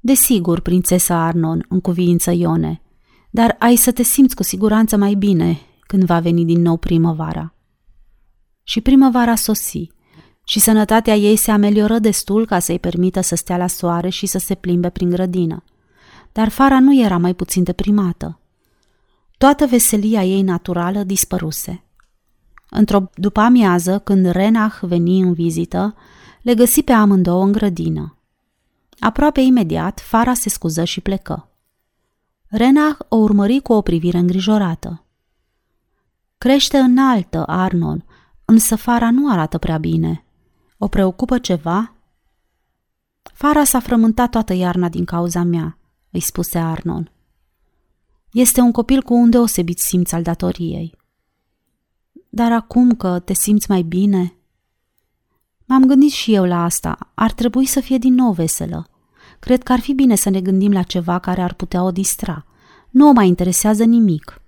S1: Desigur, prințesa Arnon, în cuviință Ione, dar ai să te simți cu siguranță mai bine când va veni din nou primăvara. Și primăvara sosi și sănătatea ei se amelioră destul ca să-i permită să stea la soare și să se plimbe prin grădină dar Fara nu era mai puțin deprimată. Toată veselia ei naturală dispăruse. Într-o după amiază, când Renach veni în vizită, le găsi pe amândouă în grădină. Aproape imediat, Fara se scuză și plecă. Renach o urmări cu o privire îngrijorată. Crește înaltă, Arnon, însă Fara nu arată prea bine. O preocupă ceva? Fara s-a frământat toată iarna din cauza mea, îi spuse Arnon. Este un copil cu un deosebit simț al datoriei. Dar acum că te simți mai bine... M-am gândit și eu la asta. Ar trebui să fie din nou veselă. Cred că ar fi bine să ne gândim la ceva care ar putea o distra. Nu o mai interesează nimic.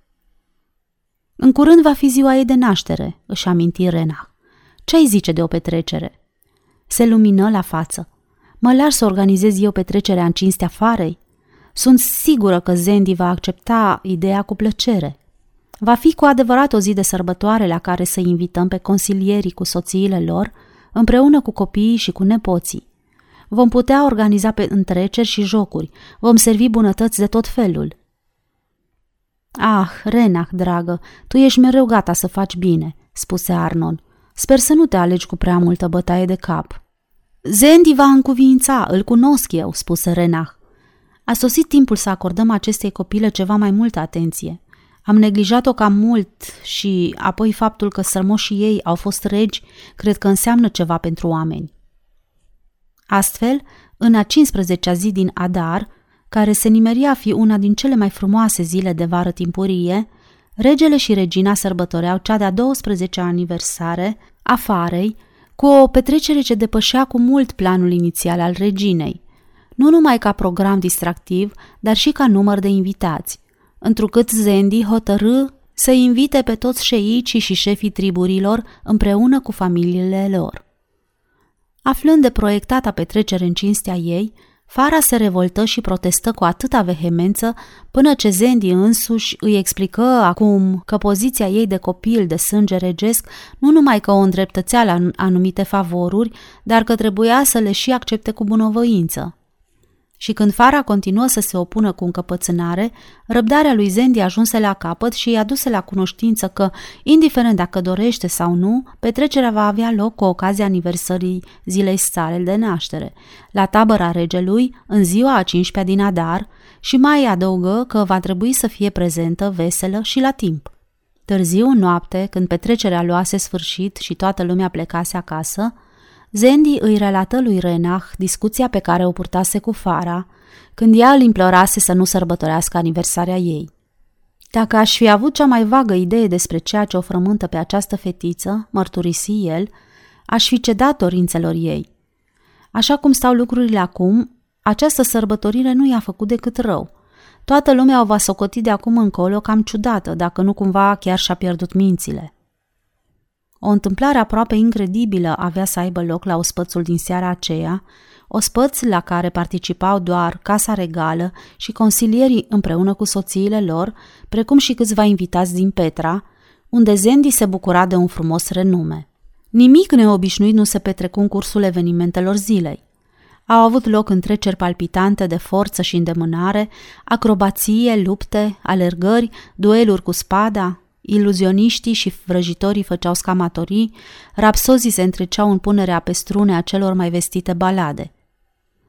S1: În curând va fi ziua ei de naștere, își aminti Rena. Ce ai zice de o petrecere? Se lumină la față. Mă las să organizez eu petrecerea în cinstea farei? Sunt sigură că Zendi va accepta ideea cu plăcere. Va fi cu adevărat o zi de sărbătoare la care să invităm pe consilierii cu soțiile lor, împreună cu copiii și cu nepoții. Vom putea organiza pe întreceri și jocuri, vom servi bunătăți de tot felul. Ah, Renach, dragă, tu ești mereu gata să faci bine, spuse Arnon. Sper să nu te alegi cu prea multă bătaie de cap. Zendi va încuvința, îl cunosc eu, spuse Renach. A sosit timpul să acordăm acestei copile ceva mai multă atenție. Am neglijat-o cam mult și apoi faptul că sărmoșii ei au fost regi, cred că înseamnă ceva pentru oameni. Astfel, în a 15-a zi din Adar, care se nimeria a fi una din cele mai frumoase zile de vară timpurie, regele și regina sărbătoreau cea de-a 12-a aniversare a farei, cu o petrecere ce depășea cu mult planul inițial al reginei, nu numai ca program distractiv, dar și ca număr de invitați, întrucât Zendi hotărâ să invite pe toți șeicii și șefii triburilor împreună cu familiile lor. Aflând de proiectata petrecere în cinstea ei, Fara se revoltă și protestă cu atâta vehemență până ce Zendi însuși îi explică acum că poziția ei de copil de sânge regesc nu numai că o îndreptățea la anumite favoruri, dar că trebuia să le și accepte cu bunăvoință și când Fara continuă să se opună cu încăpățânare, răbdarea lui Zendi ajunse la capăt și i-a dus la cunoștință că, indiferent dacă dorește sau nu, petrecerea va avea loc cu ocazia aniversării zilei sale de naștere, la tabăra regelui, în ziua a 15-a din Adar, și mai adăugă că va trebui să fie prezentă, veselă și la timp. Târziu, în noapte, când petrecerea luase sfârșit și toată lumea plecase acasă, Zendi îi relată lui Renach discuția pe care o purtase cu Fara, când ea îl implorase să nu sărbătorească aniversarea ei. Dacă aș fi avut cea mai vagă idee despre ceea ce o frământă pe această fetiță, mărturisi el, aș fi cedat dorințelor ei. Așa cum stau lucrurile acum, această sărbătorire nu i-a făcut decât rău. Toată lumea o va socoti de acum încolo cam ciudată, dacă nu cumva chiar și-a pierdut mințile. O întâmplare aproape incredibilă avea să aibă loc la ospățul din seara aceea, ospăț la care participau doar Casa Regală și consilierii împreună cu soțiile lor, precum și câțiva invitați din Petra, unde Zendi se bucura de un frumos renume. Nimic neobișnuit nu se petrecu în cursul evenimentelor zilei. Au avut loc întreceri palpitante de forță și îndemânare, acrobație, lupte, alergări, dueluri cu spada, Iluzioniștii și vrăjitorii făceau scamatorii, rapsozii se întreceau în punerea pe strune a celor mai vestite balade.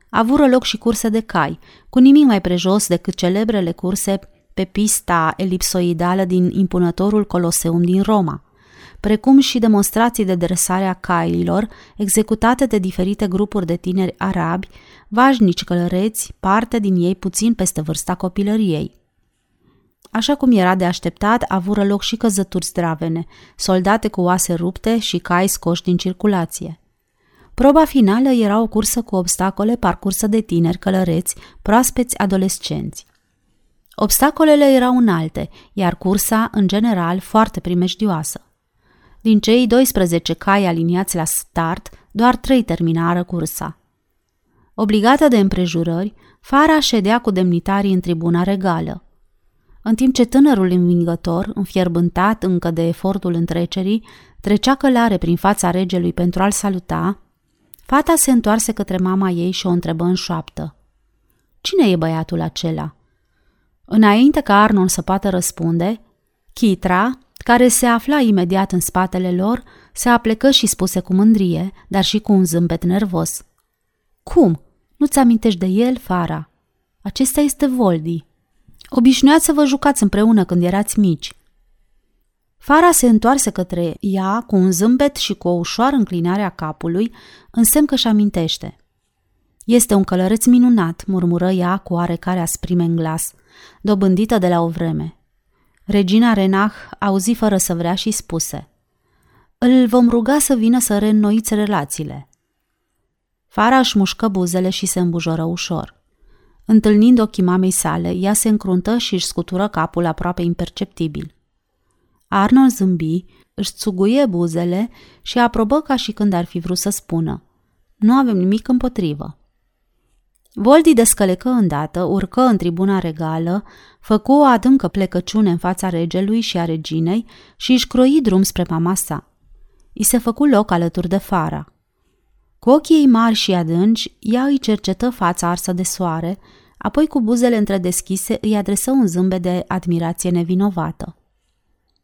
S1: Avură loc și curse de cai, cu nimic mai prejos decât celebrele curse pe pista elipsoidală din impunătorul Coloseum din Roma, precum și demonstrații de dresare a cailor, executate de diferite grupuri de tineri arabi, vașnici călăreți, parte din ei puțin peste vârsta copilăriei. Așa cum era de așteptat, avură loc și căzături zdravene, soldate cu oase rupte și cai scoși din circulație. Proba finală era o cursă cu obstacole parcursă de tineri călăreți, proaspeți adolescenți. Obstacolele erau înalte, iar cursa, în general, foarte primejdioasă. Din cei 12 cai aliniați la start, doar trei terminară cursa. Obligată de împrejurări, Fara ședea cu demnitarii în tribuna regală în timp ce tânărul învingător, înfierbântat încă de efortul întrecerii, trecea călare prin fața regelui pentru a-l saluta, fata se întoarse către mama ei și o întrebă în șoaptă. Cine e băiatul acela? Înainte ca Arnon să poată răspunde, Chitra, care se afla imediat în spatele lor, se aplecă și spuse cu mândrie, dar și cu un zâmbet nervos. Cum? Nu-ți amintești de el, Fara? Acesta este Voldi. Obișnuiați să vă jucați împreună când erați mici. Fara se întoarse către ea cu un zâmbet și cu o ușoară înclinare a capului, în semn că își amintește. Este un călăreț minunat, murmură ea cu oarecare asprime în glas, dobândită de la o vreme. Regina Renach auzi fără să vrea și spuse Îl vom ruga să vină să reînnoiți relațiile. Fara își mușcă buzele și se îmbujoră ușor. Întâlnind ochii mamei sale, ea se încruntă și își scutură capul aproape imperceptibil. Arnold zâmbi, își țuguie buzele și aprobă ca și când ar fi vrut să spună. Nu avem nimic împotrivă. Voldi descălecă îndată, urcă în tribuna regală, făcu o adâncă plecăciune în fața regelui și a reginei și își croi drum spre mama sa. I se făcu loc alături de fara. Cu ochii ei mari și adânci, ea îi cercetă fața arsă de soare, apoi cu buzele întredeschise îi adresă un zâmbet de admirație nevinovată.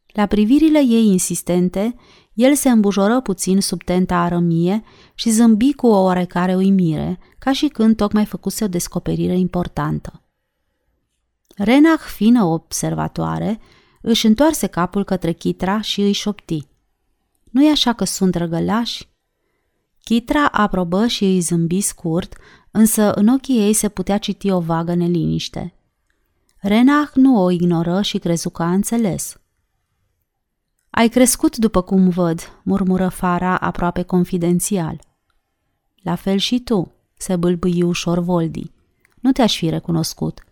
S1: La privirile ei insistente, el se îmbujoră puțin sub tenta arămie și zâmbi cu o oarecare uimire, ca și când tocmai făcuse o descoperire importantă. Renach, fină observatoare, își întoarse capul către Chitra și îi șopti. Nu-i așa că sunt răgălași? Chitra aprobă și îi zâmbi scurt, însă în ochii ei se putea citi o vagă neliniște. Renach nu o ignoră și crezu că a înțeles. Ai crescut după cum văd, murmură Fara aproape confidențial. La fel și tu, se bâlbâi ușor Voldi. Nu te-aș fi recunoscut.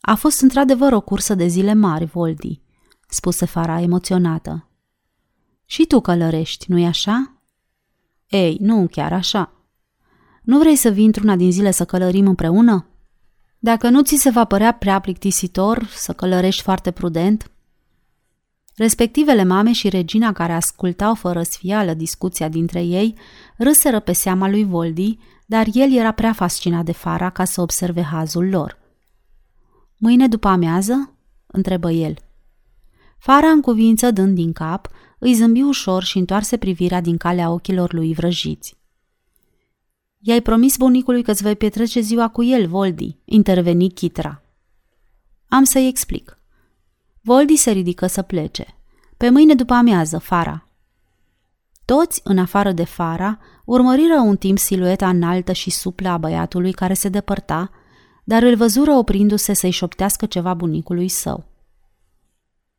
S1: A fost într-adevăr o cursă de zile mari, Voldi, spuse Fara emoționată. Și tu călărești, nu-i așa? Ei, nu chiar așa. Nu vrei să vii într-una din zile să călărim împreună? Dacă nu ți se va părea prea plictisitor să călărești foarte prudent, Respectivele mame și regina care ascultau fără sfială discuția dintre ei râseră pe seama lui Voldi, dar el era prea fascinat de Fara ca să observe hazul lor. Mâine după amiază?" întrebă el. Fara în cuvință dând din cap, îi zâmbi ușor și întoarse privirea din calea ochilor lui vrăjiți. I-ai promis bunicului că îți vei petrece ziua cu el, Voldi, interveni Chitra. Am să-i explic. Voldi se ridică să plece. Pe mâine după amiază, Fara. Toți, în afară de Fara, urmăriră un timp silueta înaltă și suplă a băiatului care se depărta, dar îl văzură oprindu-se să-i șoptească ceva bunicului său.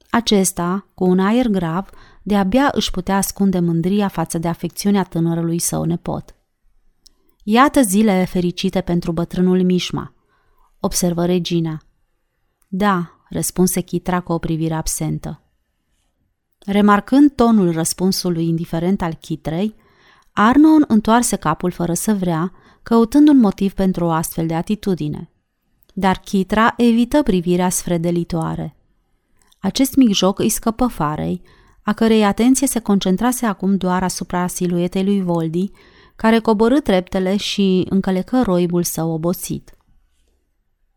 S1: Acesta, cu un aer grav, de-abia își putea ascunde mândria față de afecțiunea tânărului său nepot. Iată zilele fericite pentru bătrânul Mișma, observă regina. Da, răspunse Chitra cu o privire absentă. Remarcând tonul răspunsului indiferent al Chitrei, Arnon întoarse capul fără să vrea, căutând un motiv pentru o astfel de atitudine. Dar Chitra evită privirea sfredelitoare. Acest mic joc îi scăpă farei, a cărei atenție se concentrase acum doar asupra siluetei lui Voldi, care coborâ treptele și încălecă roibul său obosit.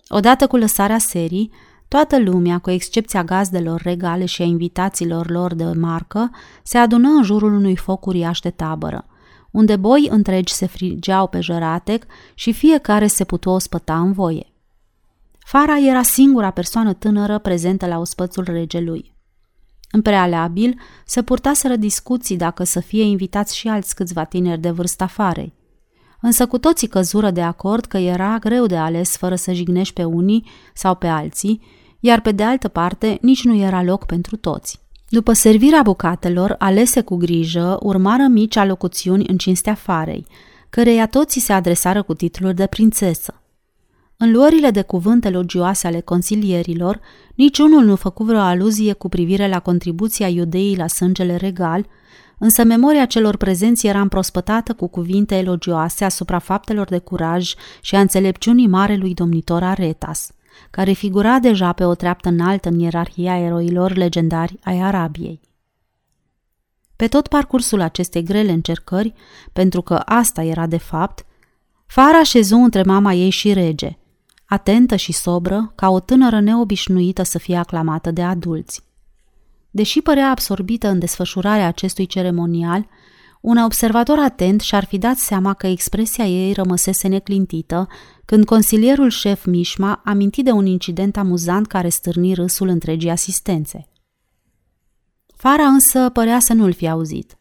S1: Odată cu lăsarea serii, Toată lumea, cu excepția gazdelor regale și a invitaților lor de marcă, se adună în jurul unui foc uriaș de tabără, unde boi întregi se frigeau pe jăratec și fiecare se putu ospăta în voie. Fara era singura persoană tânără prezentă la ospățul regelui. În prealabil, se purtaseră discuții dacă să fie invitați și alți câțiva tineri de vârsta farei. Însă cu toții căzură de acord că era greu de ales fără să jignești pe unii sau pe alții iar pe de altă parte nici nu era loc pentru toți. După servirea bucatelor, alese cu grijă, urmară mici alocuțiuni în cinstea farei, căreia toții se adresară cu titluri de prințesă. În luările de cuvânt elogioase ale consilierilor, niciunul nu făcu vreo aluzie cu privire la contribuția iudeii la sângele regal, însă memoria celor prezenți era împrospătată cu cuvinte elogioase asupra faptelor de curaj și a înțelepciunii marelui domnitor Aretas – care figura deja pe o treaptă înaltă în ierarhia eroilor legendari ai Arabiei. Pe tot parcursul acestei grele încercări, pentru că asta era de fapt, Fara șezu între mama ei și rege, atentă și sobră, ca o tânără neobișnuită să fie aclamată de adulți. Deși părea absorbită în desfășurarea acestui ceremonial, un observator atent și-ar fi dat seama că expresia ei rămăsese neclintită când consilierul șef Mișma aminti de un incident amuzant care stârni râsul întregii asistențe. Fara însă părea să nu-l fi auzit.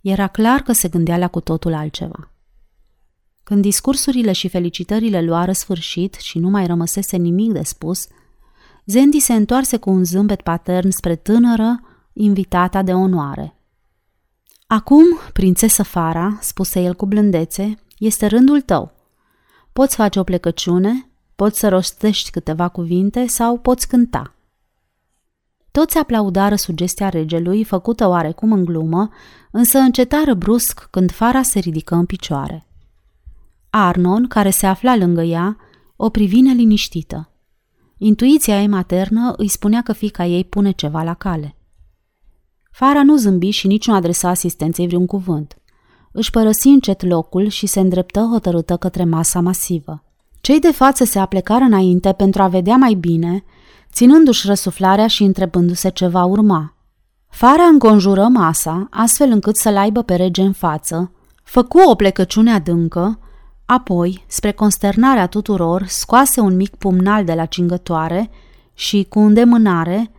S1: Era clar că se gândea la cu totul altceva. Când discursurile și felicitările luară sfârșit și nu mai rămăsese nimic de spus, Zendi se întoarse cu un zâmbet patern spre tânără, invitata de onoare. Acum, prințesă Fara, spuse el cu blândețe, este rândul tău. Poți face o plecăciune, poți să rostești câteva cuvinte sau poți cânta. Toți aplaudară sugestia regelui, făcută oarecum în glumă, însă încetară brusc când Fara se ridică în picioare. Arnon, care se afla lângă ea, o privi neliniștită. Intuiția ei maternă îi spunea că fica ei pune ceva la cale. Fara nu zâmbi și nici nu adresa asistenței vreun cuvânt. Își părăsi încet locul și se îndreptă hotărâtă către masa masivă. Cei de față se aplecară înainte pentru a vedea mai bine, ținându-și răsuflarea și întrebându-se ce va urma. Fara înconjură masa, astfel încât să-l aibă pe rege în față, făcu o plecăciune adâncă Apoi, spre consternarea tuturor, scoase un mic pumnal de la cingătoare și, cu îndemânare,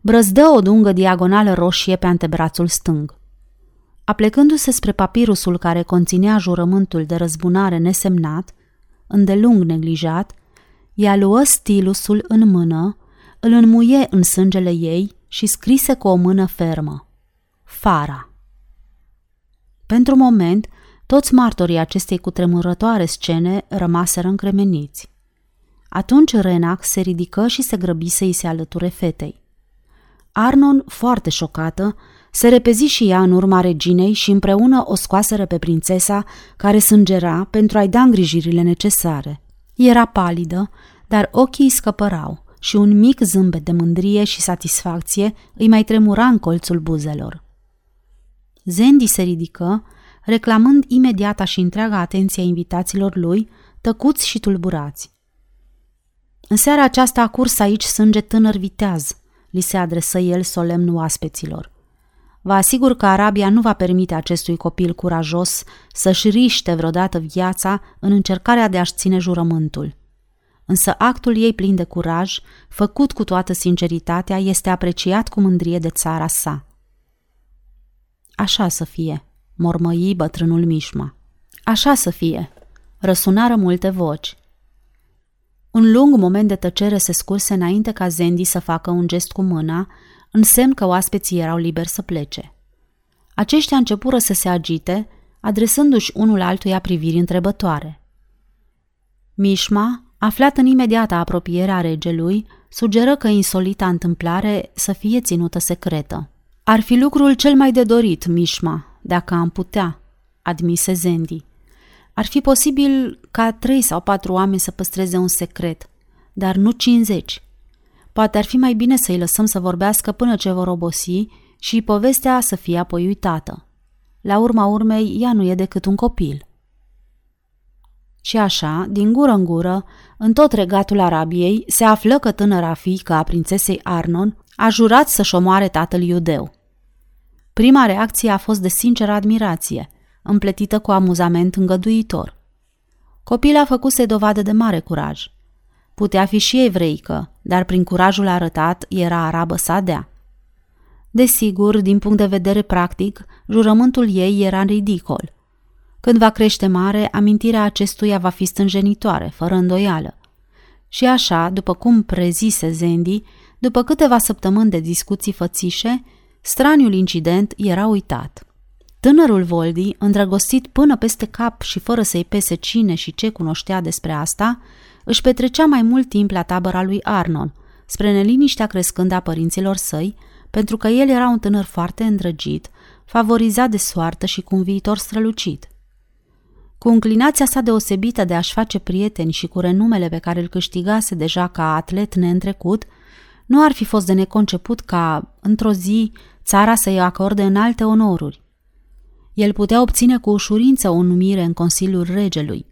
S1: brăzdă o dungă diagonală roșie pe antebrațul stâng. Aplecându-se spre papirusul care conținea jurământul de răzbunare nesemnat, îndelung neglijat, ea luă stilusul în mână, îl înmuie în sângele ei și scrise cu o mână fermă. Fara. Pentru moment, toți martorii acestei cutremurătoare scene rămaseră încremeniți. Atunci Renac se ridică și se grăbi să-i se alăture fetei. Arnon, foarte șocată, se repezi și ea în urma reginei și împreună o scoaseră pe prințesa, care sângera pentru a-i da îngrijirile necesare. Era palidă, dar ochii îi scăpărau și un mic zâmbet de mândrie și satisfacție îi mai tremura în colțul buzelor. Zendi se ridică reclamând imediata și întreaga atenție a invitaților lui, tăcuți și tulburați. În seara aceasta a curs aici sânge tânăr viteaz, li se adresă el solemn oaspeților. Vă asigur că Arabia nu va permite acestui copil curajos să-și riște vreodată viața în încercarea de a-și ține jurământul. Însă actul ei plin de curaj, făcut cu toată sinceritatea, este apreciat cu mândrie de țara sa. Așa să fie, mormăi bătrânul Mișma. Așa să fie, răsunară multe voci. Un lung moment de tăcere se scurse înainte ca Zendi să facă un gest cu mâna, în semn că oaspeții erau liberi să plece. Aceștia începură să se agite, adresându-și unul altuia priviri întrebătoare. Mișma, aflat în imediata apropiere a regelui, sugeră că insolita întâmplare să fie ținută secretă. Ar fi lucrul cel mai de dorit, Mișma, dacă am putea, admise Zendi. Ar fi posibil ca trei sau patru oameni să păstreze un secret, dar nu cincizeci. Poate ar fi mai bine să-i lăsăm să vorbească până ce vor obosi și povestea să fie apoi uitată. La urma urmei, ea nu e decât un copil. Și așa, din gură în gură, în tot regatul Arabiei, se află că tânăra fiică a prințesei Arnon a jurat să-și omoare tatăl iudeu. Prima reacție a fost de sinceră admirație, împletită cu amuzament îngăduitor. Copila făcuse dovadă de mare curaj. Putea fi și evreică, dar prin curajul arătat era arabă sadea. Desigur, din punct de vedere practic, jurământul ei era ridicol. Când va crește mare, amintirea acestuia va fi stânjenitoare, fără îndoială. Și așa, după cum prezise Zendi, după câteva săptămâni de discuții fățișe, Straniul incident era uitat. Tânărul Voldi, îndrăgostit până peste cap și fără să-i pese cine și ce cunoștea despre asta, își petrecea mai mult timp la tabăra lui Arnon, spre neliniștea crescând a părinților săi, pentru că el era un tânăr foarte îndrăgit, favorizat de soartă și cu un viitor strălucit. Cu înclinația sa deosebită de a-și face prieteni și cu renumele pe care îl câștigase deja ca atlet neîntrecut, nu ar fi fost de neconceput ca, într-o zi, țara să-i acorde în alte onoruri. El putea obține cu ușurință o numire în Consiliul Regelui,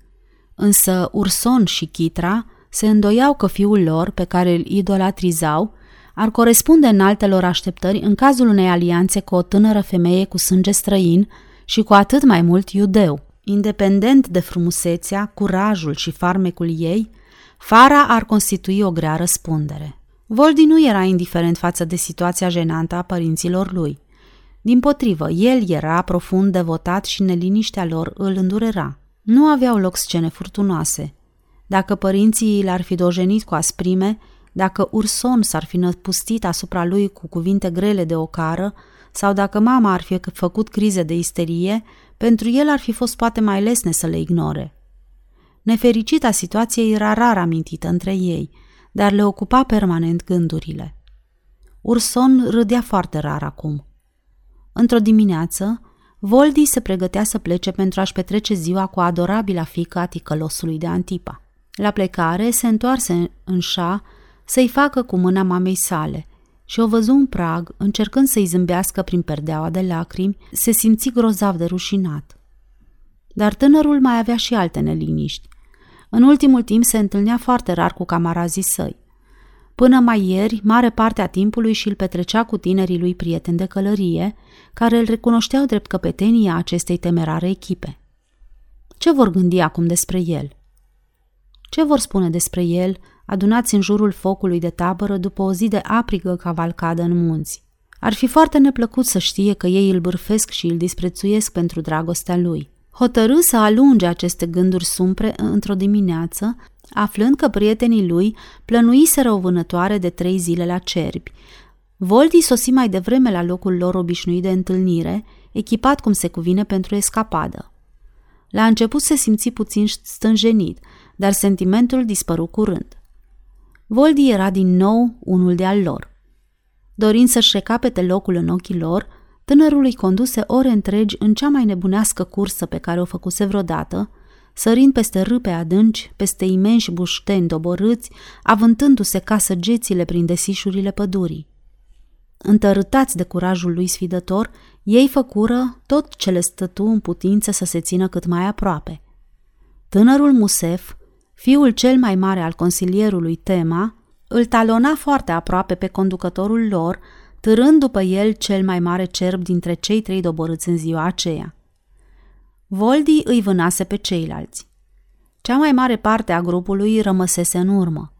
S1: însă Urson și Chitra se îndoiau că fiul lor, pe care îl idolatrizau, ar corespunde în altelor așteptări în cazul unei alianțe cu o tânără femeie cu sânge străin și cu atât mai mult iudeu. Independent de frumusețea, curajul și farmecul ei, Fara ar constitui o grea răspundere. Voldi nu era indiferent față de situația jenantă a părinților lui. Din potrivă, el era profund devotat și neliniștea lor îl îndurera. Nu aveau loc scene furtunoase. Dacă părinții l-ar fi dojenit cu asprime, dacă Urson s-ar fi năpustit asupra lui cu cuvinte grele de ocară, sau dacă mama ar fi făcut crize de isterie, pentru el ar fi fost poate mai lesne să le ignore. Nefericita situație era rar amintită între ei, dar le ocupa permanent gândurile. Urson râdea foarte rar acum. Într-o dimineață, Voldi se pregătea să plece pentru a-și petrece ziua cu adorabila fică a ticălosului de Antipa. La plecare se întoarse în șa să-i facă cu mâna mamei sale și o văzu în prag, încercând să-i zâmbească prin perdeaua de lacrimi, se simți grozav de rușinat. Dar tânărul mai avea și alte neliniști. În ultimul timp se întâlnea foarte rar cu camarazii săi. Până mai ieri, mare parte a timpului și îl petrecea cu tinerii lui prieteni de călărie, care îl recunoșteau drept căpetenia acestei temerare echipe. Ce vor gândi acum despre el? Ce vor spune despre el, adunați în jurul focului de tabără după o zi de aprigă cavalcadă în munți? Ar fi foarte neplăcut să știe că ei îl bârfesc și îl disprețuiesc pentru dragostea lui. Hotărâ să alunge aceste gânduri sumpre într-o dimineață, aflând că prietenii lui plănuiseră o vânătoare de trei zile la cerbi. Voldi sosi mai devreme la locul lor obișnuit de întâlnire, echipat cum se cuvine pentru escapadă. La început se simți puțin stânjenit, dar sentimentul dispăru curând. Voldi era din nou unul de al lor. Dorind să-și recapete locul în ochii lor, tânărul îi conduse ore întregi în cea mai nebunească cursă pe care o făcuse vreodată, sărind peste râpe adânci, peste imensi bușteni doborâți, avântându-se ca săgețile prin desișurile pădurii. Întărâtați de curajul lui sfidător, ei făcură tot ce le stătu în putință să se țină cât mai aproape. Tânărul Musef, fiul cel mai mare al consilierului Tema, îl talona foarte aproape pe conducătorul lor, târând după el cel mai mare cerb dintre cei trei doborâți în ziua aceea. Voldi îi vânase pe ceilalți. Cea mai mare parte a grupului rămăsese în urmă.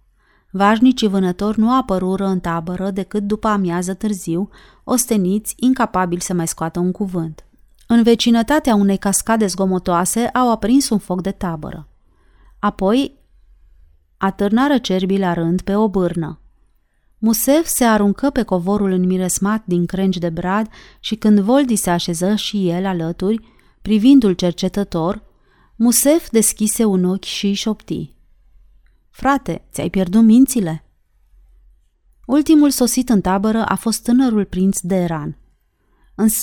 S1: Vașnicii vânători nu apărură în tabără decât după amiază târziu, osteniți, incapabili să mai scoată un cuvânt. În vecinătatea unei cascade zgomotoase au aprins un foc de tabără. Apoi atârnară cerbii la rând pe o bârnă. Musef se aruncă pe covorul înmiresmat din crengi de brad și când Voldi se așeză și el alături, privindu-l cercetător, Musef deschise un ochi și șopti. Frate, ți-ai pierdut mințile?" Ultimul sosit în tabără a fost tânărul prinț Deran.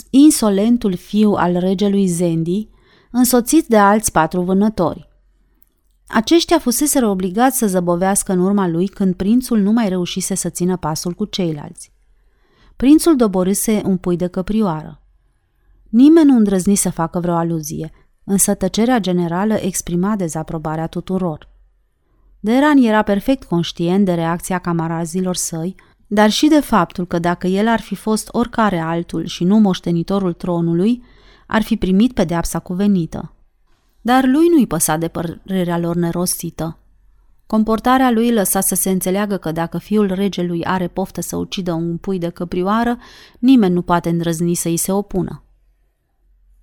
S1: Insolentul fiu al regelui Zendi, însoțit de alți patru vânători. Aceștia fuseseră obligați să zăbovească în urma lui când prințul nu mai reușise să țină pasul cu ceilalți. Prințul doborâse un pui de căprioară. Nimeni nu îndrăzni să facă vreo aluzie, însă tăcerea generală exprima dezaprobarea tuturor. Deran era perfect conștient de reacția camarazilor săi, dar și de faptul că dacă el ar fi fost oricare altul și nu moștenitorul tronului, ar fi primit pedeapsa cuvenită. Dar lui nu-i păsa de părerea lor nerostită. Comportarea lui lăsa să se înțeleagă că dacă fiul regelui are poftă să ucidă un pui de căprioară, nimeni nu poate îndrăzni să îi se opună.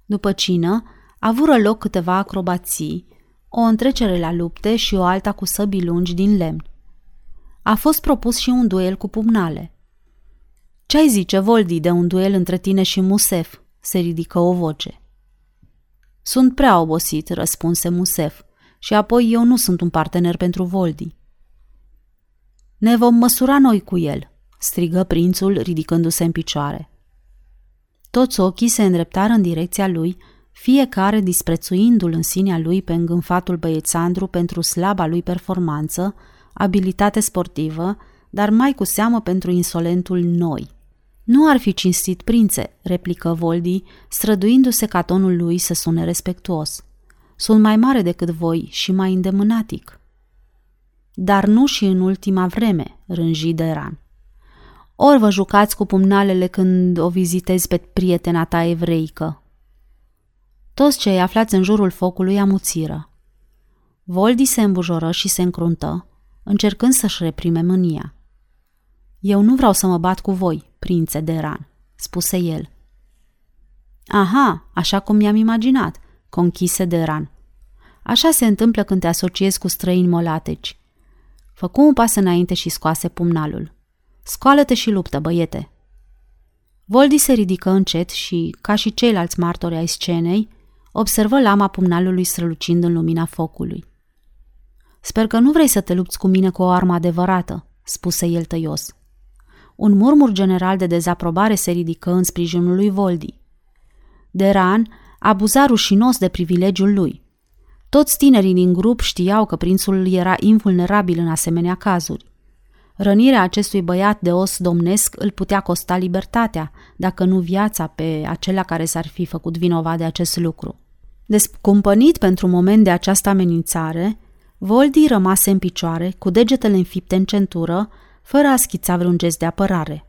S1: După cină, avură loc câteva acrobații, o întrecere la lupte și o alta cu săbii lungi din lemn. A fost propus și un duel cu pumnale. Ce-ai zice, Voldi, de un duel între tine și Musef?" se ridică o voce. Sunt prea obosit, răspunse Musef, și apoi eu nu sunt un partener pentru Voldi. Ne vom măsura noi cu el, strigă prințul ridicându-se în picioare. Toți ochii se îndreptară în direcția lui, fiecare disprețuindu-l în sinea lui pe îngânfatul băiețandru pentru slaba lui performanță, abilitate sportivă, dar mai cu seamă pentru insolentul noi – nu ar fi cinstit prințe, replică Voldi, străduindu-se ca tonul lui să sune respectuos. Sunt mai mare decât voi și mai îndemânatic. Dar nu și în ultima vreme, rânji Deran. Ori vă jucați cu pumnalele când o vizitezi pe prietena ta evreică. Toți cei aflați în jurul focului amuțiră. Voldi se îmbujoră și se încruntă, încercând să-și reprime mânia. Eu nu vreau să mă bat cu voi, prințe de ran, spuse el. Aha, așa cum mi-am imaginat, conchise de ran. Așa se întâmplă când te asociezi cu străini molateci. Făcu un pas înainte și scoase pumnalul. Scoală-te și luptă, băiete! Voldi se ridică încet și, ca și ceilalți martori ai scenei, observă lama pumnalului strălucind în lumina focului. Sper că nu vrei să te lupți cu mine cu o armă adevărată, spuse el tăios. Un murmur general de dezaprobare se ridică în sprijinul lui Voldi. Deran abuza rușinos de privilegiul lui. Toți tinerii din grup știau că prințul era invulnerabil în asemenea cazuri. Rănirea acestui băiat de os domnesc îl putea costa libertatea, dacă nu viața pe acela care s-ar fi făcut vinovat de acest lucru. Descumpănit pentru moment de această amenințare, Voldi rămase în picioare, cu degetele înfipte în centură, fără a schița vreun gest de apărare.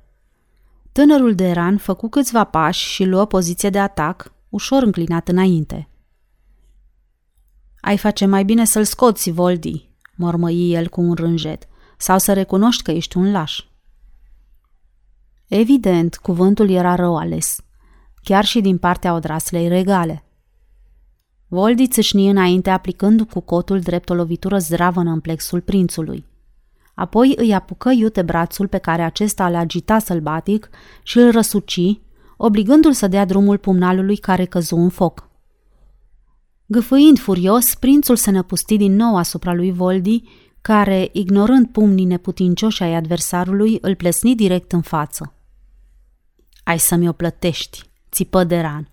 S1: Tânărul de Eran făcu câțiva pași și luă poziție de atac, ușor înclinat înainte. Ai face mai bine să-l scoți, Voldi, mormăi el cu un rânjet, sau să recunoști că ești un laș. Evident, cuvântul era rău ales, chiar și din partea odraslei regale. Voldi țâșni înainte aplicând cu cotul drept o lovitură zdravănă în plexul prințului. Apoi îi apucă iute brațul pe care acesta îl agita sălbatic și îl răsuci, obligându-l să dea drumul pumnalului care căzu în foc. Gâfâind furios, prințul se năpusti din nou asupra lui Voldi, care, ignorând pumnii neputincioși ai adversarului, îl plesni direct în față. Ai să-mi o plătești, țipă Deran.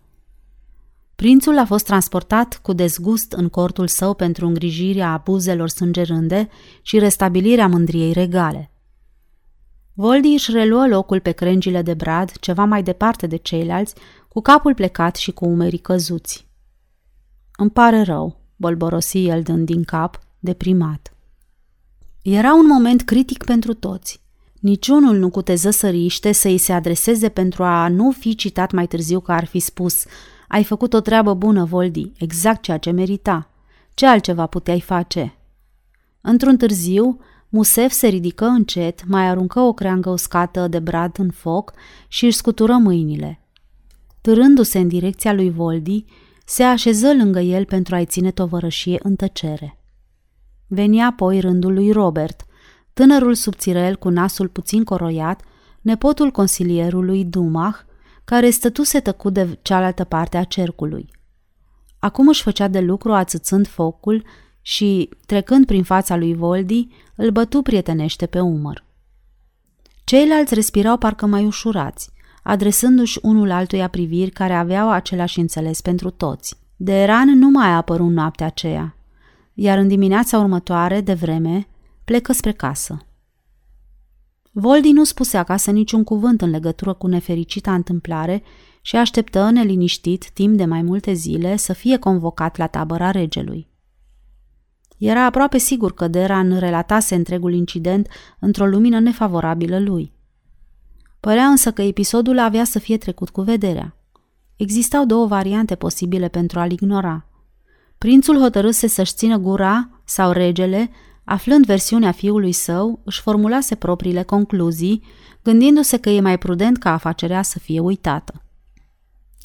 S1: Prințul a fost transportat cu dezgust în cortul său pentru îngrijirea abuzelor sângerânde și restabilirea mândriei regale. Voldi își reluă locul pe crengile de brad, ceva mai departe de ceilalți, cu capul plecat și cu umerii căzuți. Îmi pare rău, bolborosi el dând din cap, deprimat. Era un moment critic pentru toți. Niciunul nu cuteză să riște să îi se adreseze pentru a nu fi citat mai târziu că ar fi spus ai făcut o treabă bună, Voldi, exact ceea ce merita. Ce altceva puteai face? Într-un târziu, Musef se ridică încet, mai aruncă o creangă uscată de brad în foc și își scutură mâinile. Târându-se în direcția lui Voldi, se așeză lângă el pentru a-i ține tovărășie în tăcere. Venia apoi rândul lui Robert, tânărul subțirel cu nasul puțin coroiat, nepotul consilierului Dumach, care stătuse tăcut de cealaltă parte a cercului. Acum își făcea de lucru ațățând focul și, trecând prin fața lui Voldi, îl bătu prietenește pe umăr. Ceilalți respirau parcă mai ușurați, adresându-și unul altuia priviri care aveau același înțeles pentru toți. De Eran nu mai a apărut noaptea aceea, iar în dimineața următoare, de vreme, plecă spre casă. Voldi nu spuse acasă niciun cuvânt în legătură cu nefericita întâmplare și așteptă neliniștit timp de mai multe zile să fie convocat la tabăra regelui. Era aproape sigur că Deran relatase întregul incident într-o lumină nefavorabilă lui. Părea însă că episodul avea să fie trecut cu vederea. Existau două variante posibile pentru a-l ignora. Prințul hotărâse să-și țină gura sau regele Aflând versiunea fiului său, își formulase propriile concluzii, gândindu-se că e mai prudent ca afacerea să fie uitată.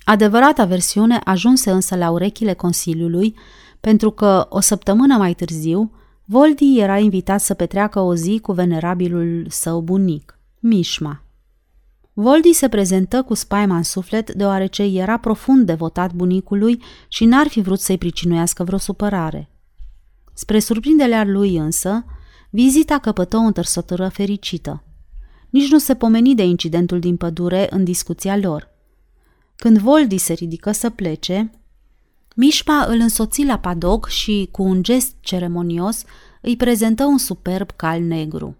S1: Adevărata versiune ajunse însă la urechile Consiliului, pentru că, o săptămână mai târziu, Voldi era invitat să petreacă o zi cu venerabilul său bunic, Mișma. Voldi se prezentă cu spaima în suflet deoarece era profund devotat bunicului și n-ar fi vrut să-i pricinuiască vreo supărare – Spre surprinderea lui însă, vizita căpătă o întărsătură fericită. Nici nu se pomeni de incidentul din pădure în discuția lor. Când Voldi se ridică să plece, Mișma îl însoți la padog și, cu un gest ceremonios, îi prezentă un superb cal negru.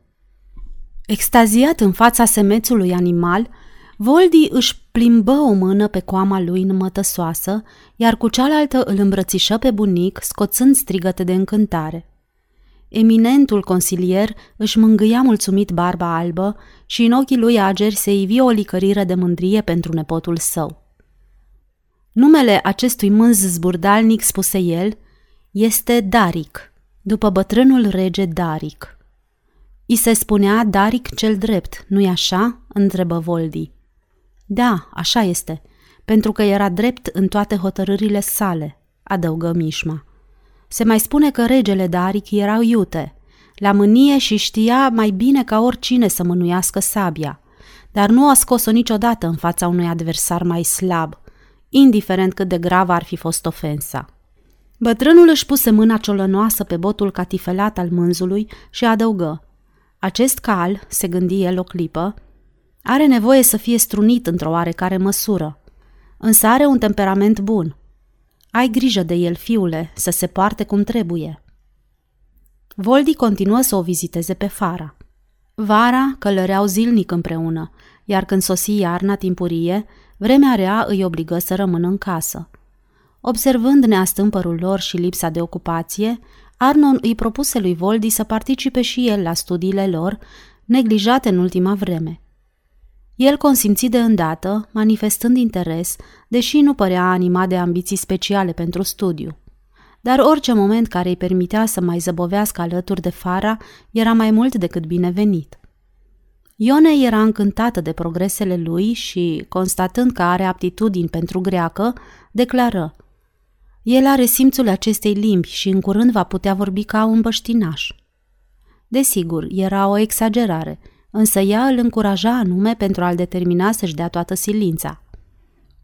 S1: Extaziat în fața semețului animal, Voldi își plimbă o mână pe coama lui înmătăsoasă, iar cu cealaltă îl îmbrățișă pe bunic, scoțând strigăte de încântare. Eminentul consilier își mângâia mulțumit barba albă și în ochii lui ageri se ivi o licărire de mândrie pentru nepotul său. Numele acestui mânz zburdalnic, spuse el, este Daric, după bătrânul rege Daric. I se spunea Daric cel drept, nu-i așa?" întrebă Voldi. Da, așa este, pentru că era drept în toate hotărârile sale, adăugă Mișma. Se mai spune că regele Daric era iute, la mânie și știa mai bine ca oricine să mânuiască sabia, dar nu a scos-o niciodată în fața unui adversar mai slab, indiferent cât de gravă ar fi fost ofensa. Bătrânul își puse mâna ciolănoasă pe botul catifelat al mânzului și adăugă. Acest cal, se gândi el o clipă, are nevoie să fie strunit într-o oarecare măsură, însă are un temperament bun. Ai grijă de el, fiule, să se poarte cum trebuie. Voldi continuă să o viziteze pe Fara. Vara călăreau zilnic împreună, iar când sosi iarna timpurie, vremea rea îi obligă să rămână în casă. Observând neastâmpărul lor și lipsa de ocupație, Arnon îi propuse lui Voldi să participe și el la studiile lor, neglijate în ultima vreme. El consimți de îndată, manifestând interes, deși nu părea animat de ambiții speciale pentru studiu. Dar orice moment care îi permitea să mai zăbovească alături de Fara era mai mult decât binevenit. Ione era încântată de progresele lui și, constatând că are aptitudini pentru greacă, declară El are simțul acestei limbi și în curând va putea vorbi ca un băștinaș. Desigur, era o exagerare, însă ea îl încuraja anume pentru a-l determina să-și dea toată silința.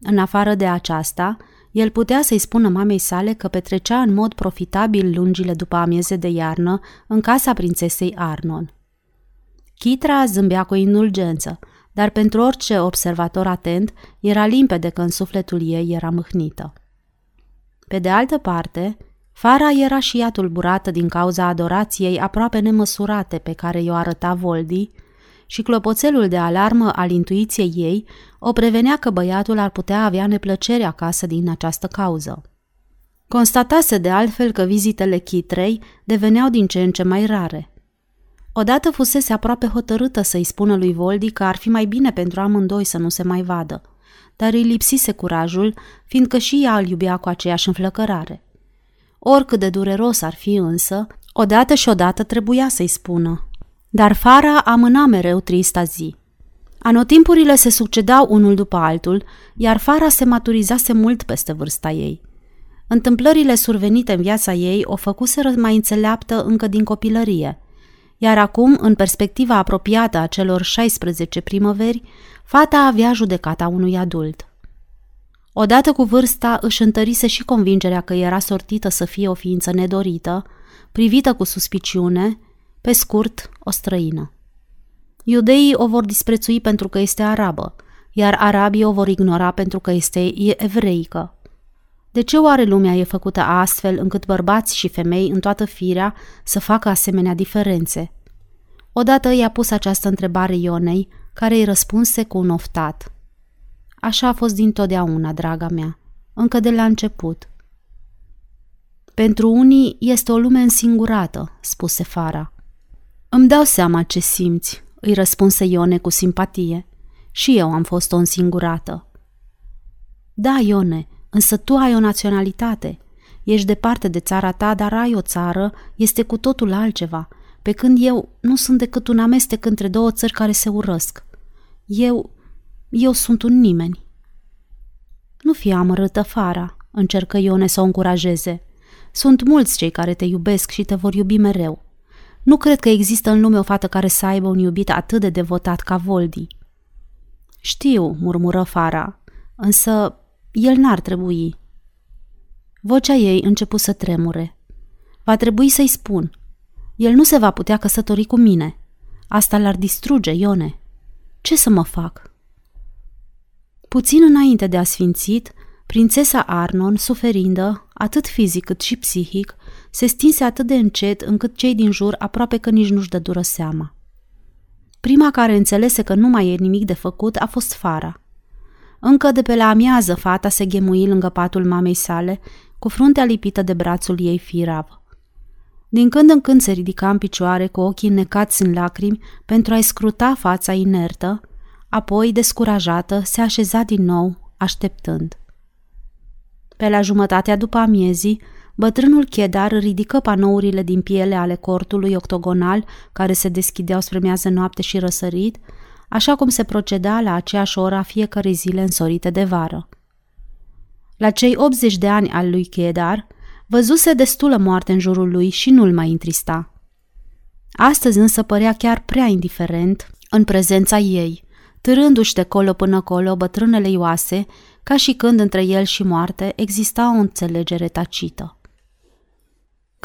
S1: În afară de aceasta, el putea să-i spună mamei sale că petrecea în mod profitabil lungile după amieze de iarnă în casa prințesei Arnon. Chitra zâmbea cu indulgență, dar pentru orice observator atent era limpede că în sufletul ei era mâhnită. Pe de altă parte, Fara era și ea tulburată din cauza adorației aproape nemăsurate pe care i-o arăta Voldi și clopoțelul de alarmă al intuiției ei o prevenea că băiatul ar putea avea neplăcere acasă din această cauză. Constatase de altfel că vizitele Chitrei deveneau din ce în ce mai rare. Odată fusese aproape hotărâtă să-i spună lui Voldi că ar fi mai bine pentru amândoi să nu se mai vadă, dar îi lipsise curajul, fiindcă și ea îl iubea cu aceeași înflăcărare. Oricât de dureros ar fi însă, odată și odată trebuia să-i spună. Dar Fara amâna mereu trista zi. Anotimpurile se succedau unul după altul, iar Fara se maturizase mult peste vârsta ei. Întâmplările survenite în viața ei o făcuseră mai înțeleaptă încă din copilărie – iar acum, în perspectiva apropiată a celor 16 primăveri, fata avea judecata unui adult. Odată cu vârsta își întărise și convingerea că era sortită să fie o ființă nedorită, privită cu suspiciune, pe scurt, o străină. Iudeii o vor disprețui pentru că este arabă, iar arabii o vor ignora pentru că este evreică. De ce oare lumea e făcută astfel încât bărbați și femei în toată firea să facă asemenea diferențe? Odată i-a pus această întrebare Ionei, care îi răspunse cu un oftat. Așa a fost dintotdeauna, draga mea, încă de la început. Pentru unii este o lume însingurată, spuse Fara. Îmi dau seama ce simți, îi răspunse Ione cu simpatie. Și eu am fost o însingurată. Da, Ione, Însă tu ai o naționalitate. Ești departe de țara ta, dar ai o țară, este cu totul altceva, pe când eu nu sunt decât un amestec între două țări care se urăsc. Eu, eu sunt un nimeni. Nu fi amărâtă, Fara, încercă Ione să o încurajeze. Sunt mulți cei care te iubesc și te vor iubi mereu. Nu cred că există în lume o fată care să aibă un iubit atât de devotat ca Voldi. Știu, murmură Fara, însă el n-ar trebui. Vocea ei început să tremure. Va trebui să-i spun. El nu se va putea căsători cu mine. Asta l-ar distruge, Ione. Ce să mă fac? Puțin înainte de a sfințit, prințesa Arnon, suferindă, atât fizic cât și psihic, se stinse atât de încet încât cei din jur aproape că nici nu-și dădură seama. Prima care înțelese că nu mai e nimic de făcut a fost Fara. Încă de pe la amiază fata se ghemui lângă patul mamei sale, cu fruntea lipită de brațul ei firav. Din când în când se ridica în picioare cu ochii necați în lacrimi pentru a-i scruta fața inertă, apoi, descurajată, se așeza din nou, așteptând. Pe la jumătatea după amiezii, bătrânul chedar ridică panourile din piele ale cortului octogonal care se deschideau spre miază noapte și răsărit așa cum se proceda la aceeași oră a fiecărei zile însorite de vară. La cei 80 de ani al lui Chedar, Văzuse destulă moarte în jurul lui și nu-l mai întrista. Astăzi însă părea chiar prea indiferent în prezența ei, târându-și de colo până colo bătrânele ioase, ca și când între el și moarte exista o înțelegere tacită.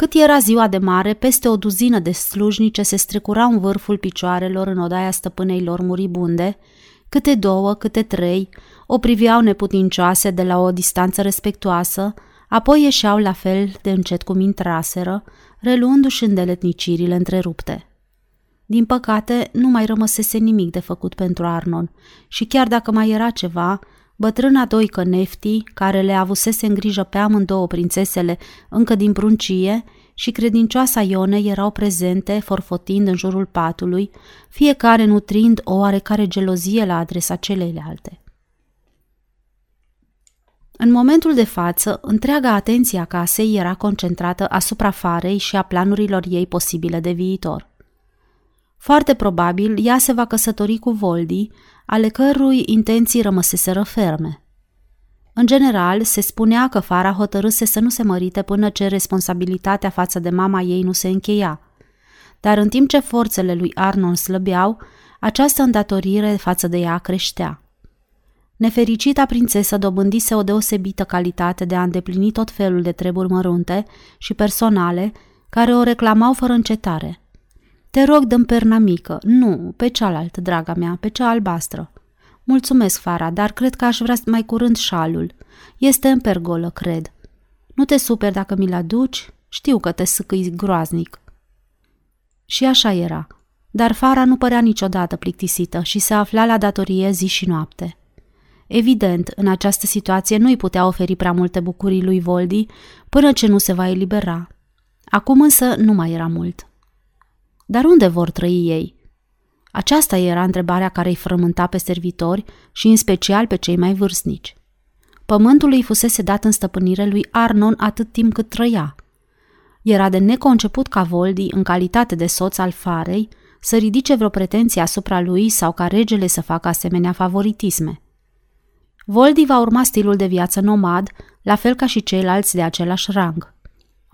S1: Cât era ziua de mare, peste o duzină de slujnice se strecurau în vârful picioarelor în odaia stăpânei lor muribunde, câte două, câte trei, o priveau neputincioase de la o distanță respectuoasă, apoi ieșeau la fel de încet cum intraseră, reluându-și îndeletnicirile întrerupte. Din păcate, nu mai rămăsese nimic de făcut pentru Arnon și chiar dacă mai era ceva, bătrâna doică Nefti, care le avusese în grijă pe amândouă prințesele încă din pruncie, și credincioasa Ione erau prezente, forfotind în jurul patului, fiecare nutrind o oarecare gelozie la adresa celeilalte. În momentul de față, întreaga atenție a casei era concentrată asupra farei și a planurilor ei posibile de viitor. Foarte probabil, ea se va căsători cu Voldi, ale cărui intenții rămăseseră ferme. În general, se spunea că Fara hotărâse să nu se mărite până ce responsabilitatea față de mama ei nu se încheia. Dar în timp ce forțele lui Arnon slăbeau, această îndatorire față de ea creștea. Nefericita prințesă dobândise o deosebită calitate de a îndeplini tot felul de treburi mărunte și personale care o reclamau fără încetare. Te rog, dăm perna mică. Nu, pe cealaltă, draga mea, pe cea albastră. Mulțumesc, Fara, dar cred că aș vrea mai curând șalul. Este în pergolă, cred. Nu te super dacă mi-l aduci? Știu că te sâcâi groaznic. Și așa era. Dar Fara nu părea niciodată plictisită și se afla la datorie zi și noapte. Evident, în această situație nu-i putea oferi prea multe bucurii lui Voldi până ce nu se va elibera. Acum însă nu mai era mult. Dar unde vor trăi ei? Aceasta era întrebarea care îi frământa pe servitori și în special pe cei mai vârstnici. Pământul îi fusese dat în stăpânire lui Arnon atât timp cât trăia. Era de neconceput ca Voldi, în calitate de soț al farei, să ridice vreo pretenție asupra lui sau ca regele să facă asemenea favoritisme. Voldi va urma stilul de viață nomad, la fel ca și ceilalți de același rang.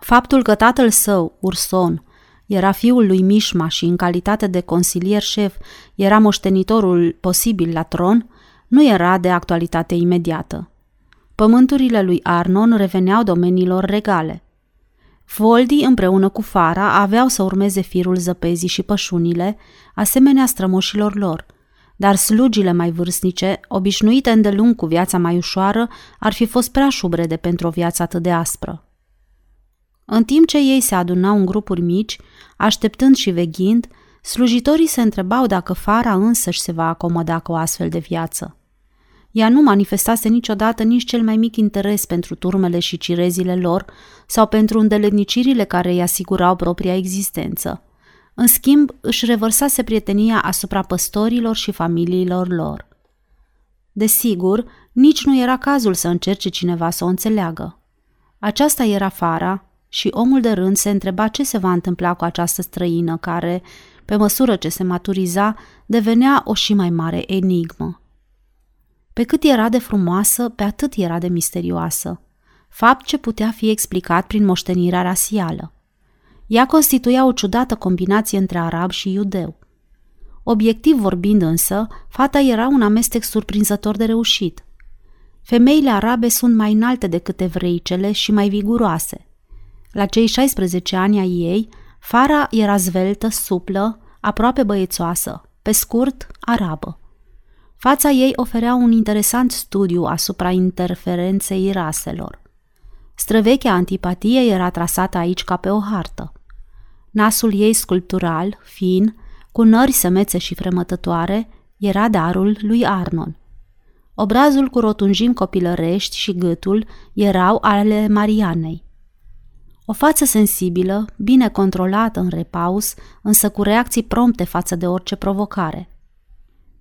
S1: Faptul că tatăl său, Urson, era fiul lui Mișma și în calitate de consilier șef era moștenitorul posibil la tron, nu era de actualitate imediată. Pământurile lui Arnon reveneau domeniilor regale. Voldi împreună cu Fara aveau să urmeze firul zăpezii și pășunile, asemenea strămoșilor lor, dar slugile mai vârstnice, obișnuite îndelung cu viața mai ușoară, ar fi fost prea șubrede pentru o viață atât de aspră. În timp ce ei se adunau în grupuri mici, așteptând și veghind, slujitorii se întrebau dacă Fara însăși se va acomoda cu o astfel de viață. Ea nu manifestase niciodată nici cel mai mic interes pentru turmele și cirezile lor sau pentru îndeletnicirile care îi asigurau propria existență. În schimb, își revărsase prietenia asupra păstorilor și familiilor lor. Desigur, nici nu era cazul să încerce cineva să o înțeleagă. Aceasta era Fara, și omul de rând se întreba ce se va întâmpla cu această străină care, pe măsură ce se maturiza, devenea o și mai mare enigmă. Pe cât era de frumoasă, pe atât era de misterioasă, fapt ce putea fi explicat prin moștenirea rasială. Ea constituia o ciudată combinație între arab și iudeu. Obiectiv vorbind însă, fata era un amestec surprinzător de reușit. Femeile arabe sunt mai înalte decât evreicele și mai viguroase – la cei 16 ani ai ei, Fara era zveltă, suplă, aproape băiețoasă, pe scurt, arabă. Fața ei oferea un interesant studiu asupra interferenței raselor. Străvechea antipatie era trasată aici ca pe o hartă. Nasul ei sculptural, fin, cu nări sămețe și fremătătoare, era darul lui Arnon. Obrazul cu rotunjimi copilărești și gâtul erau ale Marianei. O față sensibilă, bine controlată în repaus, însă cu reacții prompte față de orice provocare.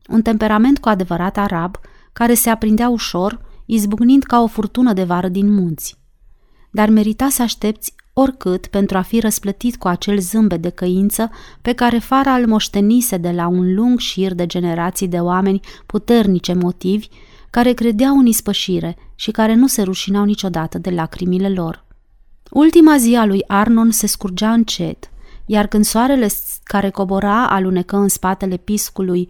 S1: Un temperament cu adevărat arab, care se aprindea ușor, izbucnind ca o furtună de vară din munți. Dar merita să aștepți oricât pentru a fi răsplătit cu acel zâmbet de căință pe care Fara îl moștenise de la un lung șir de generații de oameni puternice motivi, care credeau în ispășire și care nu se rușinau niciodată de lacrimile lor. Ultima zi a lui Arnon se scurgea încet, iar când soarele care cobora alunecă în spatele piscului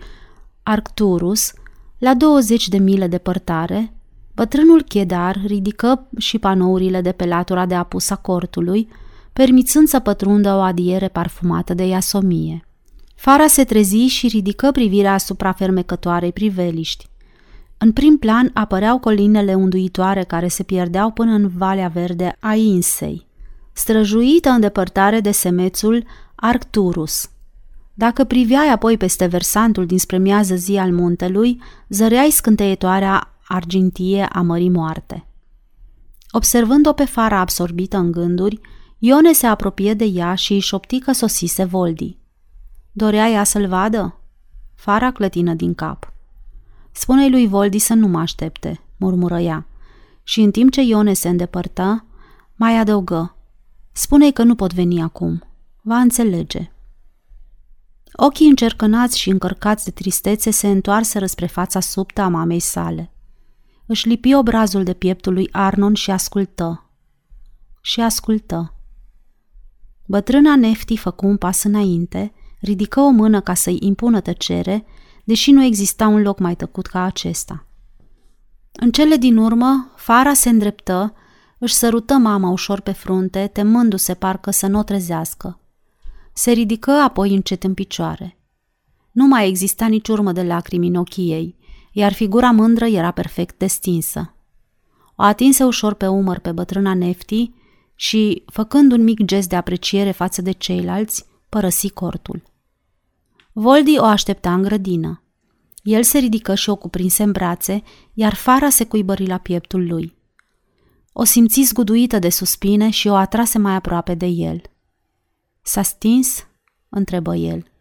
S1: Arcturus, la 20 de mile departare, bătrânul chedar ridică și panourile de pe latura de apus a cortului, permițând să pătrundă o adiere parfumată de iasomie. Fara se trezi și ridică privirea asupra fermecătoarei priveliști. În prim plan apăreau colinele unduitoare care se pierdeau până în Valea Verde a Insei, străjuită în depărtare de semețul Arcturus. Dacă priveai apoi peste versantul dinspre miază zi al muntelui, zăreai scânteietoarea argintie a mării moarte. Observând-o pe fara absorbită în gânduri, Ione se apropie de ea și își șopti că sosise Voldi. Dorea ea să-l vadă? Fara clătină din cap. Spune-i lui Voldi să nu mă aștepte, murmură ea. Și în timp ce Ione se îndepărta, mai adăugă. Spune-i că nu pot veni acum. Va înțelege. Ochii încercănați și încărcați de tristețe se întoarseră spre fața subtă a mamei sale. Își lipi obrazul de pieptul lui Arnon și ascultă. Și ascultă. Bătrâna Nefti făcu un pas înainte, ridică o mână ca să-i impună tăcere, deși nu exista un loc mai tăcut ca acesta. În cele din urmă, Fara se îndreptă, își sărută mama ușor pe frunte, temându-se parcă să nu o trezească. Se ridică apoi încet în picioare. Nu mai exista nici urmă de lacrimi în ochii ei, iar figura mândră era perfect destinsă. O atinse ușor pe umăr pe bătrâna Nefti și, făcând un mic gest de apreciere față de ceilalți, părăsi cortul. Voldi o aștepta în grădină. El se ridică și o cuprinse în brațe, iar fara se cuibări la pieptul lui. O simți zguduită de suspine și o atrase mai aproape de el. S-a stins?" întrebă el.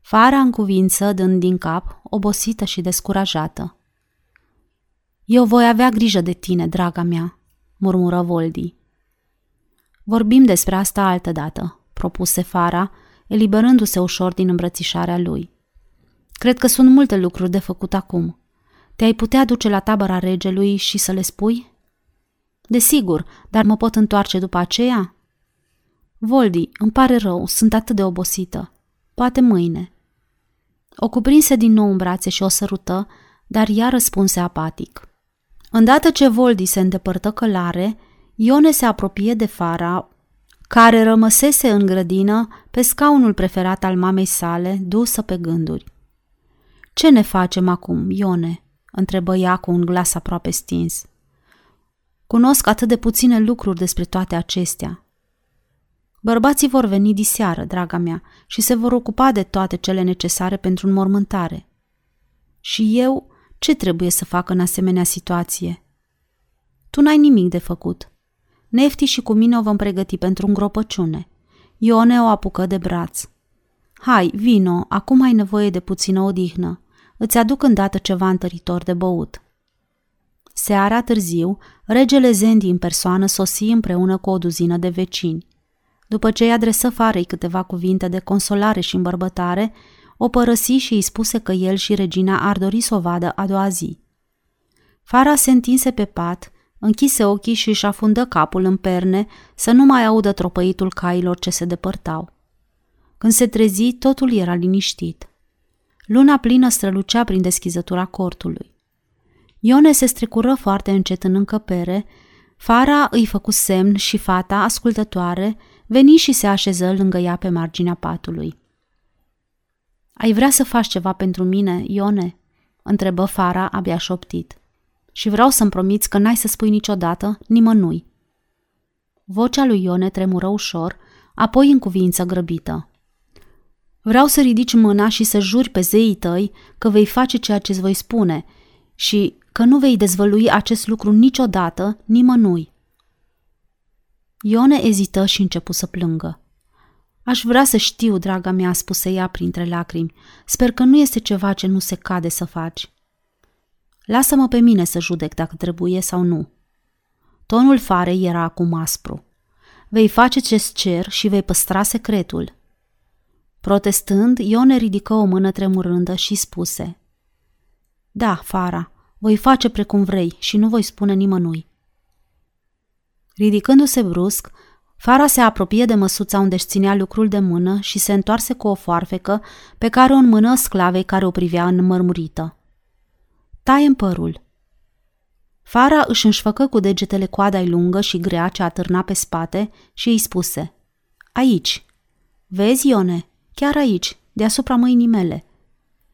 S1: Fara în cuvință, dând din cap, obosită și descurajată. Eu voi avea grijă de tine, draga mea, murmură Voldi. Vorbim despre asta altă dată, propuse Fara, eliberându-se ușor din îmbrățișarea lui. Cred că sunt multe lucruri de făcut acum. Te-ai putea duce la tabăra regelui și să le spui? Desigur, dar mă pot întoarce după aceea? Voldi, îmi pare rău, sunt atât de obosită. Poate mâine. O cuprinse din nou în brațe și o sărută, dar ea răspunse apatic. Îndată ce Voldi se îndepărtă călare, Ione se apropie de Fara, care rămăsese în grădină pe scaunul preferat al mamei sale, dusă pe gânduri. Ce ne facem acum, Ione?" întrebă ea cu un glas aproape stins. Cunosc atât de puține lucruri despre toate acestea. Bărbații vor veni diseară, draga mea, și se vor ocupa de toate cele necesare pentru înmormântare. Și eu, ce trebuie să fac în asemenea situație? Tu n-ai nimic de făcut. Nefti și cu mine o vom pregăti pentru îngropăciune. Ione o apucă de braț. Hai, vino, acum ai nevoie de puțină odihnă. Îți aduc îndată ceva întăritor de băut. Seara târziu, regele Zendi în persoană sosi împreună cu o duzină de vecini. După ce îi adresă farei câteva cuvinte de consolare și îmbărbătare, o părăsi și îi spuse că el și regina ar dori să o vadă a doua zi. Fara se întinse pe pat, închise ochii și își afundă capul în perne să nu mai audă tropăitul cailor ce se depărtau. Când se trezi, totul era liniștit. Luna plină strălucea prin deschizătura cortului. Ione se strecură foarte încet în încăpere, Fara îi făcu semn și fata, ascultătoare, veni și se așeză lângă ea pe marginea patului. Ai vrea să faci ceva pentru mine, Ione?" întrebă Fara abia șoptit. Și vreau să-mi promiți că n-ai să spui niciodată nimănui. Vocea lui Ione tremură ușor, apoi în cuvință grăbită. Vreau să ridici mâna și să juri pe zeii tăi că vei face ceea ce îți voi spune și că nu vei dezvălui acest lucru niciodată nimănui. Ione ezită și începu să plângă. Aș vrea să știu, draga mea, spuse ea printre lacrimi. Sper că nu este ceva ce nu se cade să faci. Lasă-mă pe mine să judec dacă trebuie sau nu. Tonul farei era acum aspru. Vei face ce-ți cer și vei păstra secretul. Protestând, Ione ridică o mână tremurândă și spuse Da, Fara, voi face precum vrei și nu voi spune nimănui. Ridicându-se brusc, Fara se apropie de măsuța unde își ținea lucrul de mână și se întoarse cu o foarfecă pe care o înmână sclavei care o privea înmărmurită. Taie în părul. Fara își înșfăcă cu degetele coada lungă și grea ce atârna pe spate și îi spuse Aici. Vezi, Ione? Chiar aici, deasupra mâinii mele.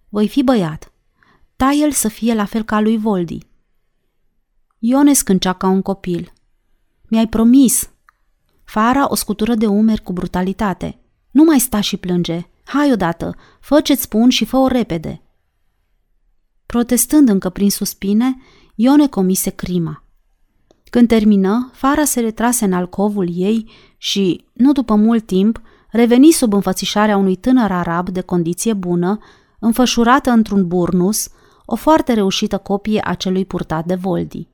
S1: Voi fi băiat. Tai el să fie la fel ca lui Voldi. Ione scâncea ca un copil. Mi-ai promis. Fara o scutură de umeri cu brutalitate. Nu mai sta și plânge. Hai odată, fă ce-ți spun și fă-o repede. Protestând încă prin suspine, Ione comise crima. Când termină, Fara se retrase în alcovul ei și, nu după mult timp, reveni sub înfățișarea unui tânăr arab de condiție bună, înfășurată într-un burnus, o foarte reușită copie a celui purtat de Voldi.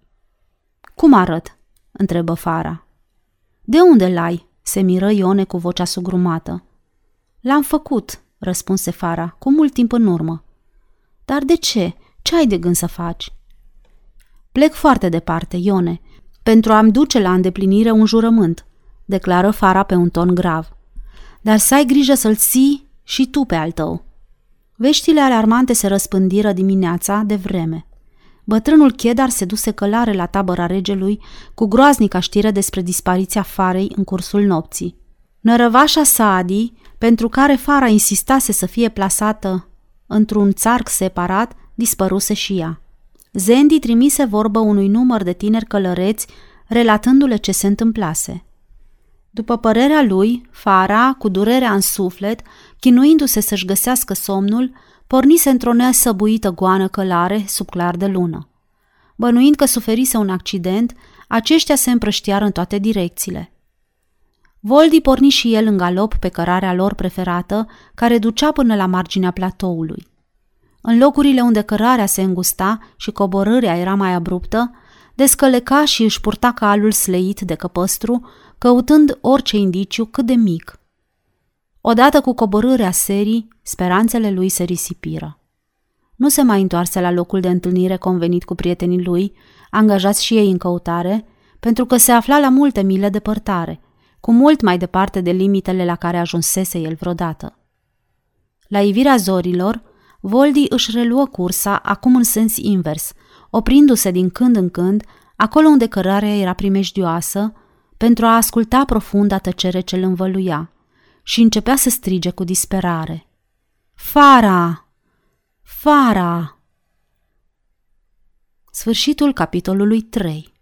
S1: Cum arăt?" întrebă Fara. De unde l-ai?" se miră Ione cu vocea sugrumată. L-am făcut," răspunse Fara, cu mult timp în urmă. Dar de ce? Ce ai de gând să faci?" Plec foarte departe, Ione, pentru a-mi duce la îndeplinire un jurământ, declară Fara pe un ton grav. Dar să ai grijă să-l ții și tu pe al tău. Veștile alarmante se răspândiră dimineața de vreme. Bătrânul Chedar se duse călare la tabăra regelui cu groaznica știre despre dispariția farei în cursul nopții. Nărăvașa Saadi, pentru care fara insistase să fie plasată într-un țarc separat, dispăruse și ea. Zendi trimise vorbă unui număr de tineri călăreți, relatându-le ce se întâmplase. După părerea lui, Fara, cu durerea în suflet, chinuindu-se să-și găsească somnul, pornise într-o nesăbuită goană călare sub clar de lună. Bănuind că suferise un accident, aceștia se împrăștiară în toate direcțiile. Voldi porni și el în galop pe cărarea lor preferată, care ducea până la marginea platoului. În locurile unde cărarea se îngusta și coborârea era mai abruptă, descăleca și își purta calul sleit de căpăstru, căutând orice indiciu cât de mic. Odată cu coborârea serii, speranțele lui se risipiră. Nu se mai întoarse la locul de întâlnire convenit cu prietenii lui, angajați și ei în căutare, pentru că se afla la multe mile depărtare, cu mult mai departe de limitele la care ajunsese el vreodată. La ivirea zorilor, Voldi își reluă cursa acum în sens invers, oprindu-se din când în când acolo unde cărarea era primejdioasă, pentru a asculta profunda tăcere ce îl învăluia și începea să strige cu disperare. Fara! Fara! Sfârșitul capitolului 3